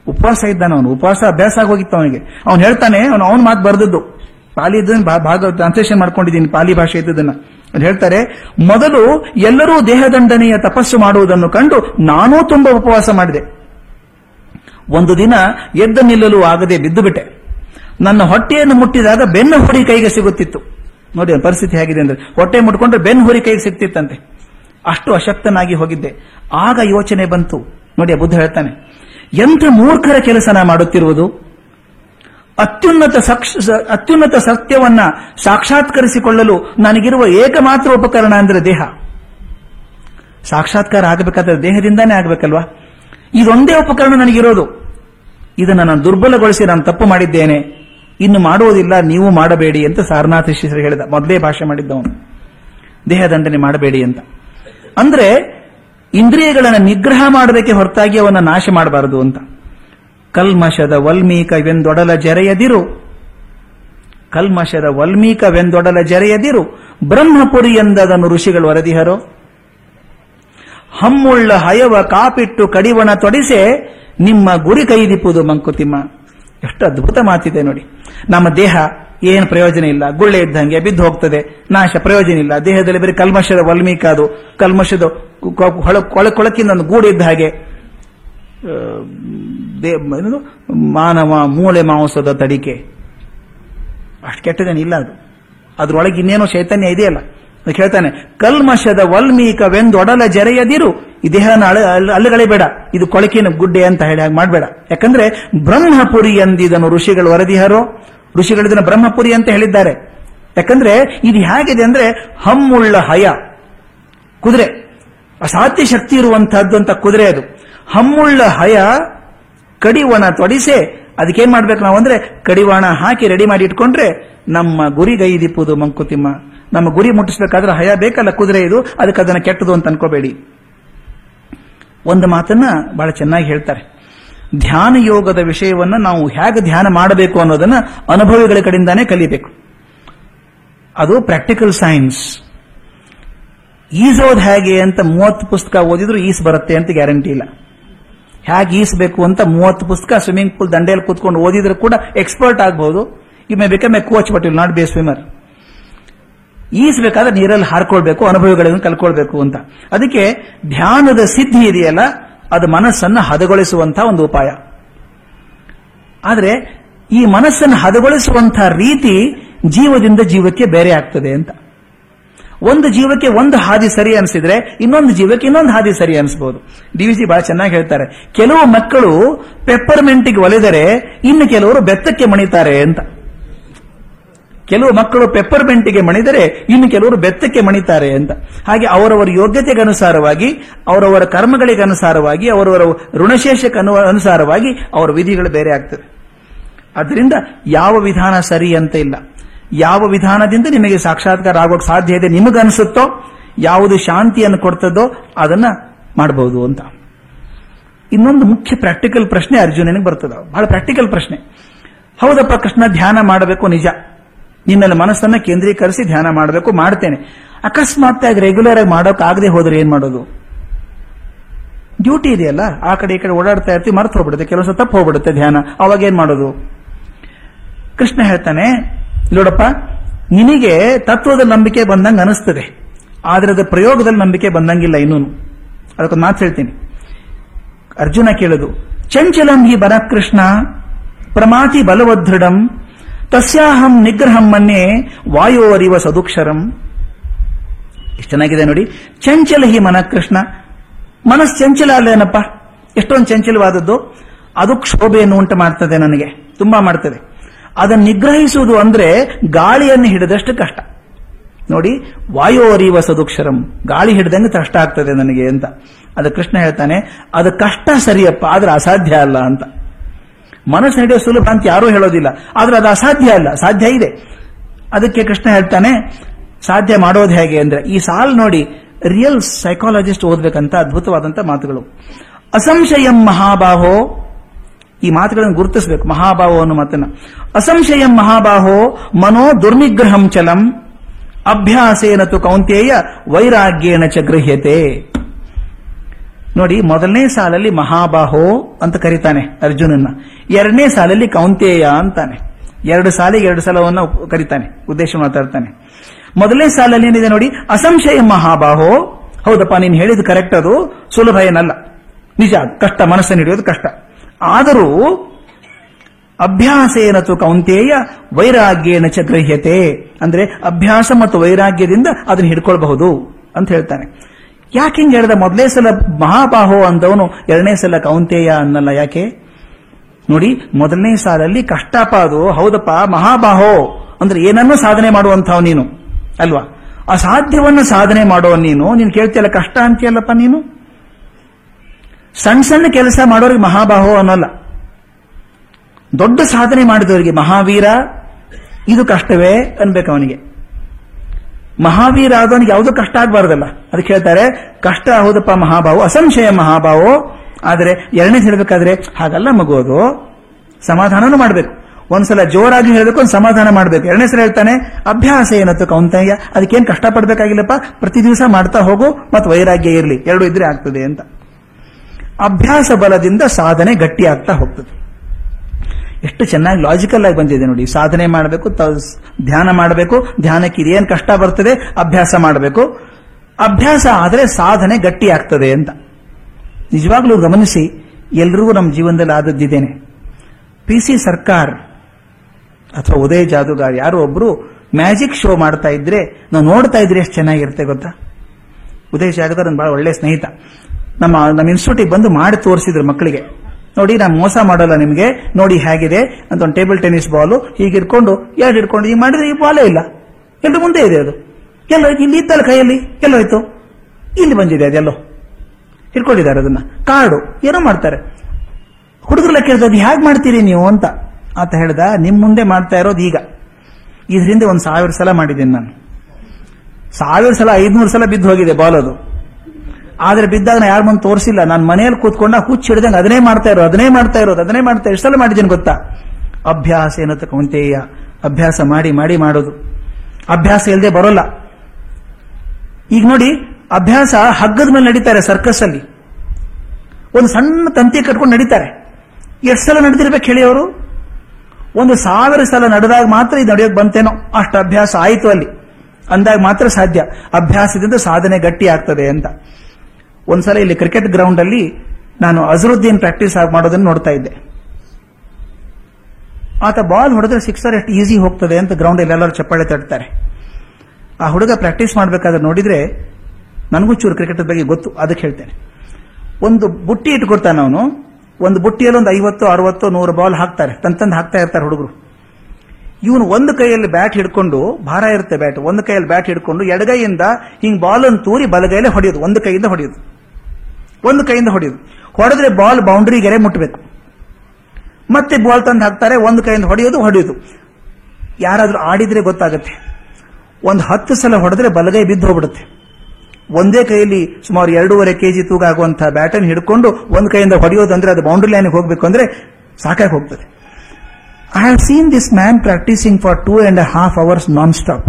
ಉಪವಾಸ ಇದ್ದಾನೆ ಅವನು. ಉಪವಾಸ ಅಭ್ಯಾಸ ಆಗೋಗಿತ್ತು ಅವನಿಗೆ. ಅವನು ಹೇಳ್ತಾನೆ, ಅವನು ಅವನ ಮಾತು ಬರೆದದ್ದು. ಪಾಲಿ ಭಾಗ ಟ್ರಾನ್ಸ್ಲೇಷನ್ ಮಾಡ್ಕೊಂಡಿದ್ದೀನಿ, ಪಾಲಿ ಭಾಷೆ ಇದ್ದದನ್ನ. ಅವ್ರು ಹೇಳ್ತಾರೆ, ಮೊದಲು ಎಲ್ಲರೂ ದೇಹದಂಡನೆಯ ತಪಸ್ಸು ಮಾಡುವುದನ್ನು ಕಂಡು ನಾನೂ ತುಂಬಾ ಉಪವಾಸ ಮಾಡಿದೆ. ಒಂದು ದಿನ ಎದ್ದ ನಿಲ್ಲಲು ಆಗದೆ ಬಿದ್ದು ಬಿಟ್ಟೆ ನನ್ನ ಹೊಟ್ಟೆಯನ್ನು ಮುಟ್ಟಿದಾಗ ಬೆನ್ನು ಹುರಿ ಕೈಗೆ ಸಿಗುತ್ತಿತ್ತು. ನೋಡಿ ಪರಿಸ್ಥಿತಿ ಹೇಗಿದೆ ಅಂದ್ರೆ, ಹೊಟ್ಟೆ ಮುಟ್ಕೊಂಡ್ರೆ ಬೆನ್ ಹುರಿ ಕೈಗೆ ಸಿಗ್ತಿತ್ತಂತೆ. ಅಷ್ಟು ಅಶಕ್ತನಾಗಿ ಹೋಗಿದ್ದೆ. ಆಗ ಯೋಚನೆ ಬಂತು. ನೋಡಿ ಬುದ್ಧ ಹೇಳ್ತಾನೆ ಎಂಥ ಮೂರ್ಖರ ಕೆಲಸ ನಾ ಮಾಡುತ್ತಿರುವುದು? ಅತ್ಯುನ್ನತ ಅತ್ಯುನ್ನತ ಸತ್ಯವನ್ನ ಸಾಕ್ಷಾತ್ಕರಿಸಿಕೊಳ್ಳಲು ನನಗಿರುವ ಏಕಮಾತ್ರ ಉಪಕರಣ ಅಂದ್ರೆ ದೇಹ. ಸಾಕ್ಷಾತ್ಕಾರ ಆಗಬೇಕಾದ್ರೆ ದೇಹದಿಂದಾನೇ ಆಗಬೇಕಲ್ವಾ? ಇದೊಂದೇ ಉಪಕರಣ ನನಗಿರೋದು. ಇದನ್ನು ನಾನು ದುರ್ಬಲಗೊಳಿಸಿ ನಾನು ತಪ್ಪು ಮಾಡಿದ್ದೇನೆ. ಇನ್ನು ಮಾಡುವುದಿಲ್ಲ, ನೀವು ಮಾಡಬೇಡಿ ಅಂತ ಸಾರನಾಥ ಶಿಷ್ಯರು ಹೇಳಿದ. ಮೊದಲೇ ಭಾಷೆ ಮಾಡಿದ್ದವನು. ದೇಹದಂಡನೆ ಮಾಡಬೇಡಿ ಅಂತ. ಅಂದ್ರೆ ಇಂದ್ರಿಯಗಳನ್ನು ನಿಗ್ರಹ ಮಾಡಬೇಕೆ ಹೊರತಾಗಿ ಅವನ್ನ ನಾಶ ಮಾಡಬಾರದು ಅಂತ. ಕಲ್ಮಶದ ವಲ್ಮೀಕವೆಂದೊಡಲ ಜರೆಯದಿರು. ಕಲ್ಮಶದ ವಲ್ಮೀಕವೆಂದೊಡಲ ಜರೆಯದಿರು. ಬ್ರಹ್ಮಪುರಿ ಎಂದದನ್ನು ಋಷಿಗಳು ವರದಿಹರೋ. ಹಮ್ಮುಳ್ಳ ಹಯವ ಕಾಪಿಟ್ಟು ಕಡಿವಣ ತೊಡಿಸೆ, ನಿಮ್ಮ ಗುರಿ ಕೈದಿಪ್ಪುದು ಮಂಕುತಿಮ್ಮ. ಎಷ್ಟು ಅದ್ಭುತ ಮಾತಿದೆ ನೋಡಿ. ನಮ್ಮ ದೇಹ ಏನು ಪ್ರಯೋಜನ ಇಲ್ಲ. ಗುಳ್ಳೆ ಇದ್ದಂಗೆ ಬಿದ್ದು ಹೋಗ್ತದೆ. ನಾಶ, ಪ್ರಯೋಜನ ಇಲ್ಲ. ದೇಹದಲ್ಲಿ ಬರೀ ಕಲ್ಮಶದ ವಲ್ಮೀಕ ಅದು. ಕಲ್ಮಶದ ಕೊಳಕಿನ ಒಂದು ಗೂಡು ಇದ್ದ ಹಾಗೆ ಮಾನವ ಮೂಳೆ ಮಾಂಸದ ತಡಿಕೆ. ಅಷ್ಟು ಕೆಟ್ಟದೇನಿಲ್ಲ ಅದು. ಅದ್ರೊಳಗೆ ಇನ್ನೇನೋ ಚೈತನ್ಯ ಇದೆಯಲ್ಲ. ಅದಕ್ಕೆ ಹೇಳ್ತಾನೆ ಕಲ್ಮಶದ ವಲ್ಮೀಕವೆಂದೊಡಲ ಜರೆಯದಿರು. ಈ ದೇಹನ ಅಲ್ಲಗಳೇ ಬೇಡ. ಇದು ಕೊಳಕಿನ ಗುಡ್ಡೆ ಅಂತ ಹೇಳಿ ಹಾಗೆ ಮಾಡಬೇಡ. ಯಾಕಂದ್ರೆ ಬ್ರಹ್ಮಪುರಿ ಎಂದಿದನು ಋಷಿಗಳು ವರದಿಹರೋ ಋಷಿಗಳು ಇದನ್ನು ಬ್ರಹ್ಮಪುರಿ ಅಂತ ಹೇಳಿದ್ದಾರೆ. ಯಾಕಂದ್ರೆ ಇದು ಹೇಗಿದೆ ಅಂದ್ರೆ ಹಮ್ಮುಳ್ಳ ಹಯ, ಕುದುರೆ, ಅಸಾಧ್ಯ ಶಕ್ತಿ ಇರುವಂತಹದ್ದು ಅಂತ ಕುದುರೆ ಅದು. ಹಮ್ಮುಳ್ಳ ಹಯ, ಕಡಿವಣ ತೊಡಿಸೆ ಅದಕ್ಕೇನ್ ಮಾಡ್ಬೇಕು ನಾವು ಅಂದ್ರೆ ಕಡಿವಾಣ ಹಾಕಿ ರೆಡಿ ಮಾಡಿ ಇಟ್ಕೊಂಡ್ರೆ ನಮ್ಮ ಗುರಿಗೈದಿಪ್ಪುದು ಮಂಕುತಿಮ್ಮ. ನಮ್ಮ ಗುರಿ ಮುಟ್ಟಿಸ್ಬೇಕಾದ್ರೆ ಹಯ ಬೇಕಲ್ಲ, ಕುದುರೆ ಇದು, ಅದಕ್ಕೆ ಅದನ್ನ ಕೆಟ್ಟದು ಅಂತ ಅನ್ಕೋಬೇಡಿ. ಒಂದು ಮಾತನ್ನ ಬಹಳ ಚೆನ್ನಾಗಿ ಹೇಳ್ತಾರೆ. ಧ್ಯಾನ ಯೋಗದ ವಿಷಯವನ್ನು ನಾವು ಹೇಗೆ ಧ್ಯಾನ ಮಾಡಬೇಕು ಅನ್ನೋದನ್ನ ಅನುಭವಿಗಳ ಕಡೆಯಿಂದಾನೇ ಕಲಿಬೇಕು. ಅದು ಪ್ರಾಕ್ಟಿಕಲ್ ಸೈನ್ಸ್ ಈಸೋದು ಹೇಗೆ ಅಂತ ಮೂವತ್ತು ಪುಸ್ತಕ ಓದಿದ್ರು ಈಸ್ ಬರುತ್ತೆ ಅಂತ ಗ್ಯಾರಂಟಿ ಇಲ್ಲ. ಹೇಗೆ ಈಸ್ಬೇಕು ಅಂತ ಮೂವತ್ತು ಪುಸ್ತಕ ಸ್ವಿಮ್ಮಿಂಗ್ ಪೂಲ್ ದಂಡೆಯಲ್ಲಿ ಕೂತ್ಕೊಂಡು ಓದಿದ್ರು ಕೂಡ ಎಕ್ಸ್ಪರ್ಟ್ ಆಗಬಹುದು you may become a coach but will not be a swimmer ಈಸ್ಬೇಕಾದ್ರೆ ನೀರಲ್ಲಿ ಹಾರ್ಕೊಳ್ಬೇಕು, ಅನುಭವಗಳನ್ನು ಕಲ್ಕೊಳ್ಬೇಕು ಅಂತ. ಅದಕ್ಕೆ ಧ್ಯಾನದ ಸಿದ್ಧಿ ಇದೆಯಲ್ಲ ಅದು ಮನಸ್ಸನ್ನ ಹದಗೊಳಿಸುವಂತಹ ಒಂದು ಉಪಾಯ. ಆದರೆ ಈ ಮನಸ್ಸನ್ನು ಹದಗೊಳಿಸುವಂತಹ ರೀತಿ ಜೀವದಿಂದ ಜೀವಕ್ಕೆ ಬೇರೆ ಆಗ್ತದೆ ಅಂತ. ಒಂದು ಜೀವಕ್ಕೆ ಒಂದು ಹಾದಿ ಸರಿ ಅನಿಸಿದ್ರೆ ಇನ್ನೊಂದು ಜೀವಕ್ಕೆ ಇನ್ನೊಂದು ಹಾದಿ ಸರಿ ಅನಿಸಬಹುದು ಡಿ ವಿ ಸಿ ಬಹಳ ಚೆನ್ನಾಗಿ ಹೇಳ್ತಾರೆ, ಕೆಲವು ಮಕ್ಕಳು ಪೆಪ್ಪರ್ಮೆಂಟಿಗೆ ಒಲೆದರೆ ಇನ್ನು ಕೆಲವರು ಬೆತ್ತಕ್ಕೆ ಮಣಿತಾರೆ ಅಂತ. ಕೆಲವು ಮಕ್ಕಳು ಪೆಪ್ಪರ್ ಪೆಪ್ಪರ್ಮೆಂಟಿಗೆ ಮಣಿದರೆ ಇನ್ನು ಕೆಲವರು ಬೆತ್ತಕ್ಕೆ ಮಣಿತಾರೆ ಅಂತ. ಹಾಗೆ ಅವರವರ ಯೋಗ್ಯತೆಗೆ ಅನುಸಾರವಾಗಿ ಅವರವರ ಕರ್ಮಗಳಿಗೆ ಅನುಸಾರವಾಗಿ ಅವರವರ ಋಣಶೇಷಕ್ಕೆ ಅನು- ಅನುಸಾರವಾಗಿ ಅವರ ವಿಧಿಗಳು ಬೇರೆ ಆಗ್ತದೆ ಅದರಿಂದ ಯಾವ ವಿಧಾನ ಸರಿ ಅಂತ ಇಲ್ಲ. ಯಾವ ವಿಧಾನದಿಂದ ನಿಮಗೆ ಸಾಕ್ಷಾತ್ಕಾರ ಆಗೋಕೆ ಸಾಧ್ಯ ಇದೆ ನಿಮಗನ್ಸುತ್ತೋ, ಯಾವುದು ಶಾಂತಿಯನ್ನು ಕೊಡ್ತದೋ ಅದನ್ನ ಮಾಡಬಹುದು ಅಂತ. ಇನ್ನೊಂದು ಮುಖ್ಯ ಪ್ರಾಕ್ಟಿಕಲ್ ಪ್ರಶ್ನೆ ಅರ್ಜುನನಿಗೆ ಬರ್ತದ. ಬಹಳ ಪ್ರಾಕ್ಟಿಕಲ್ ಪ್ರಶ್ನೆ. ಹೌದಪ್ಪ ಕೃಷ್ಣ, ಧ್ಯಾನ ಮಾಡಬೇಕು ನಿಜ. ನಿನ್ನಲ್ಲಿ ಮನಸ್ಸನ್ನ ಕೇಂದ್ರೀಕರಿಸಿ ಧ್ಯಾನ ಮಾಡಬೇಕು, ಮಾಡ್ತೇನೆ. ಅಕಸ್ಮಾತ್ ಆಗಿ ರೆಗ್ಯುಲರ್ ಆಗಿ ಮಾಡೋಕೆ ಆಗದೆ ಹೋದ್ರೆ ಏನ್ ಮಾಡೋದು? ಡ್ಯೂಟಿ ಇದೆಯಲ್ಲ, ಆ ಕಡೆ ಈ ಕಡೆ ಓಡಾಡ್ತಾ ಇರ್ತೀವಿ ಮರ್ತು ಹೋಗ್ಬಿಡುತ್ತೆ ಕೆಲವು ಸಲ ತಪ್ಪು ಹೋಗ್ಬಿಡುತ್ತೆ ಧ್ಯಾನ. ಅವಾಗ ಏನ್ ಮಾಡೋದು? ಕೃಷ್ಣ ಹೇಳ್ತಾನೆ, ನೋಡಪ್ಪ, ನಿನಗೆ ತತ್ವದ ನಂಬಿಕೆ ಬಂದಂಗೆ ಅನಿಸ್ತದೆ. ಆದ್ರೆ ಅದು ಪ್ರಯೋಗದಲ್ಲಿ ನಂಬಿಕೆ ಬಂದಂಗಿಲ್ಲ ಇನ್ನೂ ಅದಕ್ಕೊಂದು ಮಾತು ಹೇಳ್ತೀನಿ. ಅರ್ಜುನ ಕೇಳುದು, ಚಂಚಲಂ ಹಿ ಬರ ಕೃಷ್ಣ, ಪ್ರಮಾತಿ ಬಲವದೃಢಂ ತಸ್ಯಾಹಂ ನಿಗ್ರಹಂ ಮನ್ನೇ ವಾಯೋರಿವ ಸದುಕ್ಷರಂ. ಎಷ್ಟು ಚೆನ್ನಾಗಿದೆ ನೋಡಿ. ಚಂಚಲ ಹಿ ಮನ ಕೃಷ್ಣ ಮನಸ್ ಚಂಚಲ ಅಲ್ಲೇನಪ್ಪ ಎಷ್ಟೊಂದು ಚಂಚಲವಾದದ್ದು. ಅದು ಕ್ಷೋಭೆಯನ್ನು ಉಂಟು ಮಾಡ್ತದೆ ನನಗೆ. ತುಂಬಾ ಮಾಡ್ತದೆ. ಅದನ್ನು ನಿಗ್ರಹಿಸುವುದು ಅಂದ್ರೆ ಗಾಳಿಯನ್ನು ಹಿಡಿದಷ್ಟು ಕಷ್ಟ. ನೋಡಿ ವಾಯು ಅರಿವ ಸದುಕ್ಷರಂ. ಗಾಳಿ ಹಿಡಿದಂಗೆ ಕಷ್ಟ ಆಗ್ತದೆ ನನಗೆ ಅಂತ. ಅದು ಕೃಷ್ಣ ಹೇಳ್ತಾನೆ, ಅದು ಕಷ್ಟ ಸರಿಯಪ್ಪ, ಆದ್ರೆ ಅಸಾಧ್ಯ ಅಲ್ಲ ಅಂತ. ಮನಸ್ಸು ನಡೆಯೋ ಸುಲಭ ಅಂತ ಯಾರೂ ಹೇಳೋದಿಲ್ಲ. ಆದ್ರೆ ಅದು ಅಸಾಧ್ಯ ಅಲ್ಲ. ಸಾಧ್ಯ ಇದೆ. ಅದಕ್ಕೆ ಕೃಷ್ಣ ಹೇಳ್ತಾನೆ, ಸಾಧ್ಯ ಮಾಡೋದು ಹೇಗೆ ಅಂದ್ರೆ, ಈ ಸಾಲ್ ನೋಡಿ ರಿಯಲ್ ಸೈಕಾಲಜಿಸ್ಟ್ ಓದ್ಬೇಕಂತ ಅದ್ಭುತವಾದಂತ ಮಾತುಗಳು. ಅಸಂಶಯಂ ಮಹಾಬಾಹೋ, ಈ ಮಾತುಗಳನ್ನು ಗುರುತಿಸಬೇಕು, ಮಹಾಬಾಹೋ ಅನ್ನೋ ಮಾತನ್ನ. ಅಸಂಶಯಂ ಮಹಾಬಾಹೋ, ಮನೋ ದುರ್ನಿಗ್ರಹಂ ಚಲಂ, ಅಭ್ಯಾಸೇನ ತು ಕೌಂತೇಯ ವೈರಾಗ್ಯೇನ ಚ ಗೃಹ್ಯತೆ. ನೋಡಿ, ಮೊದಲನೇ ಸಾಲಲ್ಲಿ ಮಹಾಬಾಹೋ ಅಂತ ಕರೀತಾನೆ ಅರ್ಜುನನ್ನ. ಎರಡನೇ ಸಾಲಲ್ಲಿ ಕೌಂತೇಯ ಅಂತಾನೆ. ಎರಡು ಸಾಲಿಗೆ ಎರಡು ಸಲವನ್ನ ಕರೀತಾನೆ, ಉದ್ದೇಶ ಮಾತಾಡ್ತಾನೆ. ಮೊದಲನೇ ಸಾಲಲ್ಲಿ ಏನಿದೆ ನೋಡಿ, ಅಸಂಶಯ ಮಹಾಬಾಹೋ. ಹೌದಪ್ಪ, ನೀನು ಹೇಳಿದ್ದು ಕರೆಕ್ಟ್ ಅದು. ಸುಲಭ ಏನಲ್ಲ. ನಿಜ, ಕಷ್ಟ, ಮನಸ್ಸನ್ನು ಹಿಡಿಯೋದು ಕಷ್ಟ. ಆದರೂ ಅಭ್ಯಾಸೇನತು ಕೌಂತೇಯ ವೈರಾಗ್ಯೇನ ಚ ಗ್ರಹ್ಯತೆ. ಅಂದ್ರೆ, ಅಭ್ಯಾಸ ಮತ್ತು ವೈರಾಗ್ಯದಿಂದ ಅದನ್ನು ಹಿಡ್ಕೊಳ್ಬಹುದು ಅಂತ ಹೇಳ್ತಾನೆ. ಯಾಕೆ ಹಿಂಗೆ ಹೇಳ್ದ? ಮೊದಲೇ ಸಲ ಮಹಾಬಾಹೋ ಅಂದವನು, ಎರಡನೇ ಸಲ ಕೌಂತೇಯ ಅನ್ನಲ್ಲ ಯಾಕೆ? ನೋಡಿ, ಮೊದಲನೇ ಸಾಲಲ್ಲಿ ಕಷ್ಟಪ ಅದು ಹೌದಪ್ಪ, ಮಹಾಬಾಹೋ, ಅಂದ್ರೆ ಏನನ್ನೂ ಸಾಧನೆ ಮಾಡುವಂಥವ್ ನೀನು, ಅಲ್ವಾ? ಅಸಾಧ್ಯವನ್ನ ಸಾಧನೆ ಮಾಡೋ ನೀನು ನೀನು ಕೇಳ್ತಿಯಲ್ಲ ಕಷ್ಟ ಅಂತೀಯಲ್ಲಪ್ಪ ನೀನು? ಸಣ್ಣ ಸಣ್ಣ ಕೆಲಸ ಮಾಡೋರಿಗೆ ಮಹಾಬಾಹೋ ಅನ್ನಲ್ಲ. ದೊಡ್ಡ ಸಾಧನೆ ಮಾಡಿದವರಿಗೆ ಮಹಾವೀರ, ಇದು ಕಷ್ಟವೇ ಅನ್ಬೇಕು ಅವನಿಗೆ ಮಹಾವೀರ ಆದವನಿಗೆ ಯಾವುದೂ ಕಷ್ಟ ಆಗಬಾರ್ದಲ್ಲ. ಅದಕ್ಕೆ ಹೇಳ್ತಾರೆ, ಕಷ್ಟ ಹೌದಪ್ಪ ಮಹಾಭಾವು, ಅಸಂಶಯ ಮಹಾಭಾವು. ಆದರೆ ಎರಡನೇ ಹೇಳಬೇಕಾದ್ರೆ, ಹಾಗಲ್ಲ ಮಗುವುದು ಸಮಾಧಾನನೂ ಮಾಡಬೇಕು. ಒಂದ್ಸಲ ಜೋರಾಗಿ ಹೇಳಬೇಕು, ಒಂದು ಸಮಾಧಾನ ಮಾಡಬೇಕು. ಎರಡನೇ ಸಲ ಹೇಳ್ತಾನೆ, ಅಭ್ಯಾಸ ಏನತ್ತು ಕೌಂತಯ್ಯ, ಅದಕ್ಕೇನು ಕಷ್ಟಪಡಬೇಕಾಗಿಲ್ಲಪ್ಪ ಪ್ರತಿ ದಿವಸ ಮಾಡ್ತಾ ಹೋಗು, ಮತ್ತು ವೈರಾಗ್ಯ ಇರಲಿ. ಎರಡು ಇದ್ರೆ ಆಗ್ತದೆ ಅಂತ. ಅಭ್ಯಾಸ ಬಲದಿಂದ ಸಾಧನೆ ಗಟ್ಟಿ ಆಗ್ತಾ ಹೋಗ್ತದೆ. ಎಷ್ಟು ಚೆನ್ನಾಗಿ ಲಾಜಿಕಲ್ ಆಗಿ ಬಂದಿದೆ ನೋಡಿ. ಸಾಧನೆ ಮಾಡಬೇಕು ಧ್ಯಾನ ಮಾಡಬೇಕು, ಧ್ಯಾನಕ್ಕೆ ಇದೇನು ಕಷ್ಟ ಬರ್ತದೆ, ಅಭ್ಯಾಸ ಮಾಡಬೇಕು. ಅಭ್ಯಾಸ ಆದರೆ ಸಾಧನೆ ಗಟ್ಟಿ ಆಗ್ತದೆ ಅಂತ. ನಿಜವಾಗ್ಲೂ ಗಮನಿಸಿ, ಎಲ್ರಿಗೂ ನಮ್ಮ ಜೀವನದಲ್ಲಿ ಆದದ್ದಿದ್ದೇನೆ ಪಿ ಸಿ ಸರ್ಕಾರ್ ಅಥವಾ ಉದಯ ಜಾದುಗಾರ್ ಯಾರೋ ಒಬ್ರು ಮ್ಯಾಜಿಕ್ ಶೋ ಮಾಡ್ತಾ ಇದ್ರೆ, ನಾವು ನೋಡ್ತಾ ಇದ್ರೆ ಎಷ್ಟು ಚೆನ್ನಾಗಿರುತ್ತೆ ಗೊತ್ತಾ? ಉದಯ್ ಜಾದುಗಾರ್ ಬಹಳ ಒಳ್ಳೆ ಸ್ನೇಹಿತ. ನಮ್ಮ ನಮ್ಮ ಇನ್ಸ್ಟಿಟ್ಯೂಟಿಗೆ ಬಂದು ಮಾಡಿ ತೋರಿಸಿದ್ರು ಮಕ್ಕಳಿಗೆ. ನೋಡಿ, ನಾನು ಮೋಸ ಮಾಡಲ್ಲ ನಿಮಗೆ. ನೋಡಿ, ಹೇಗಿದೆ? ಅಂತ ಒಂದು ಟೇಬಲ್ ಟೆನಿಸ್ ಬಾಲು ಹೀಗೆ ಇಟ್ಕೊಂಡು ಎರಡು ಇಟ್ಕೊಂಡು ಈಗ ಮಾಡಿದ್ರೆ ಈ ಬಾಲೇ ಇಲ್ಲ. ಎಲ್ಲ ಮುಂದೆ ಇದೆ ಅದು. ಎಲ್ಲ, ಇಲ್ಲಿ ಇತ್ತಲ್ಲ ಕೈಯಲ್ಲಿ? ಎಲ್ಲೋಯ್ತು ಇಲ್ಲಿ ಬಂದಿದೆ ಅದೆಲ್ಲೋ. ಇಟ್ಕೊಂಡಿದ್ದಾರೆ ಅದನ್ನ. ಕಾರ್ಡು ಏನೋ ಮಾಡ್ತಾರೆ. ಹುಡುಗರೆಲ್ಲ ಕೇಳಿದ್ರು ಅದು ಹೇಗೆ ಮಾಡ್ತೀರಿ ನೀವು? ಅಂತ. ಅಂತ ಹೇಳ್ದ, ನಿಮ್ ಮುಂದೆ ಮಾಡ್ತಾ ಇರೋದು ಈಗ. ಇದರಿಂದ ಒಂದು ಸಾವಿರ ಸಲ ಮಾಡಿದ್ದೀನಿ ನಾನು. ಸಾವಿರ ಸಲ, ಐದ್ನೂರು ಸಲ ಬಿದ್ದು ಹೋಗಿದೆ ಬಾಲ್ ಅದು. ಆದ್ರೆ ಬಿದ್ದಾಗ ನಾ ಯಾರು ಮುಂದೆ ತೋರಿಸಿಲ್ಲ. ನಾನು ಮನೆಯಲ್ಲಿ ಕೂತ್ಕೊಂಡ ಹುಚ್ಚು ಹಿಡಿದಂಗೆ ಅದನ್ನೇ ಮಾಡ್ತಾ ಇರೋದು, ಅದನ್ನೇ ಮಾಡ್ತಾ ಇರೋದು, ಅದನ್ನೇ ಮಾಡ್ತಾ ಎಷ್ಟು ಸಲ ಮಾಡಿದ್ದೀನಿ ಗೊತ್ತಾ? ಅಭ್ಯಾಸ ಏನತ್ತ ಕೌಂತೆಯ? ಅಭ್ಯಾಸ ಮಾಡಿ ಮಾಡಿ ಮಾಡೋದು. ಅಭ್ಯಾಸ ಇಲ್ಲದೆ ಬರೋಲ್ಲ. ಈಗ ನೋಡಿ, ಅಭ್ಯಾಸ ಹಗ್ಗದ ಮೇಲೆ ನಡೀತಾರೆ ಸರ್ಕಸ್ ಅಲ್ಲಿ ಒಂದು ಸಣ್ಣ ತಂತಿ ಕಟ್ಕೊಂಡು ನಡೀತಾರೆ. ಎಷ್ಟು ಸಲ ನಡೆದಿರ್ಬೇಕು ಹೇಳಿ ಅವರು? ಒಂದು ಸಾವಿರ ಸಲ ನಡೆದಾಗ ಮಾತ್ರ ಇದು ನಡೆಯೋಕೆ ಬಂತೇನೋ? ಅಷ್ಟು ಅಭ್ಯಾಸ ಆಯಿತು ಅಲ್ಲಿ. ಅಂದಾಗ ಮಾತ್ರ ಸಾಧ್ಯ. ಅಭ್ಯಾಸದಿಂದ ಸಾಧನೆ ಗಟ್ಟಿ ಆಗ್ತದೆ ಅಂತ. ಒಂದ್ಸಲ ಇಲ್ಲಿ ಕ್ರಿಕೆಟ್ ಗ್ರೌಂಡ್ ಅಲ್ಲಿ ನಾನು ಅಜರುದ್ದೀನ್ ಪ್ರಾಕ್ಟೀಸ್ ಮಾಡೋದನ್ನು ನೋಡ್ತಾ ಇದ್ದೆ. ಆತ ಬಾಲ್ ಹೊಡೆದ್ರೆ ಸಿಕ್ಸರ್ ಎಷ್ಟು ಈಸಿ ಹೋಗ್ತದೆ ಅಂತ ಗ್ರೌಂಡ್ ಎಲ್ಲರೂ ಚಪ್ಪಾಳೆ ತಡ್ತಾರೆ ಆ ಹುಡುಗ ಪ್ರಾಕ್ಟೀಸ್ ಮಾಡಬೇಕಾದ್ರೆ ನೋಡಿದ್ರೆ ನನಗೂ ಚೂರು ಕ್ರಿಕೆಟ್ ಬಗ್ಗೆ ಗೊತ್ತು, ಅದಕ್ಕೆ ಹೇಳ್ತೇನೆ. ಒಂದು ಬುಟ್ಟಿ ಇಟ್ಕೊಡ್ತಾನೆ ಅವನು. ಒಂದು ಬುಟ್ಟಿಯಲ್ಲಿ ಒಂದು ಐವತ್ತು, ಅರವತ್ತು, ನೂರು ಬಾಲ್ ಹಾಕ್ತಾರೆ. ತಂದು ಹಾಕ್ತಾ ಇರ್ತಾರೆ ಹುಡುಗರು. ಇವನು ಒಂದು ಕೈಯಲ್ಲಿ ಬ್ಯಾಟ್ ಹಿಡ್ಕೊಂಡು, ಭಾರ ಇರುತ್ತೆ ಬ್ಯಾಟ್, ಒಂದು ಕೈಯಲ್ಲಿ ಬ್ಯಾಟ್ ಹಿಡ್ಕೊಂಡು, ಎಡಗೈಯಿಂದ ಹಿಂಗ್ ಬಾಲ್ ಅನ್ನು ತೂರಿ ಬಲಗೈಲೇ ಹೊಡೆಯೋದು, ಒಂದು ಕೈಯಿಂದ ಹೊಡೆಯೋದು. ಒಂದು ಕೈಯಿಂದ ಹೊಡೆಯೋದು. ಹೊಡೆದ್ರೆ ಬಾಲ್ ಬೌಂಡ್ರಿ ಗೆರೆ ಮುಟ್ಟಬೇಕು ಮತ್ತೆ ಬಾಲ್ ತಂದು ಹಾಕ್ತಾರೆ, ಒಂದು ಕೈಯಿಂದ ಹೊಡೆಯೋದು ಹೊಡೆಯೋದು. ಯಾರಾದರೂ ಆಡಿದ್ರೆ ಗೊತ್ತಾಗುತ್ತೆ. ಒಂದು ಹತ್ತು ಸಲ ಹೊಡೆದ್ರೆ ಬಲಗೈ ಬಿದ್ದು ಹೋಗ್ಬಿಡುತ್ತೆ. ಒಂದೇ ಕೈಯಲ್ಲಿ ಸುಮಾರು ಎರಡೂವರೆ ಕೆಜಿ ತೂಕ ಆಗುವಂತಹ ಬ್ಯಾಟನ್ ಹಿಡ್ಕೊಂಡು, ಒಂದು ಕೈಯಿಂದ ಹೊಡೆಯೋದು ಅಂದ್ರೆ ಅದು ಬೌಂಡ್ರಿ ಲೈನ್ಗೆ ಹೋಗ್ಬೇಕು ಅಂದ್ರೆ ಸಾಕಾಗಿ ಹೋಗ್ತದೆ. I seen seen this man for for two a hours non stop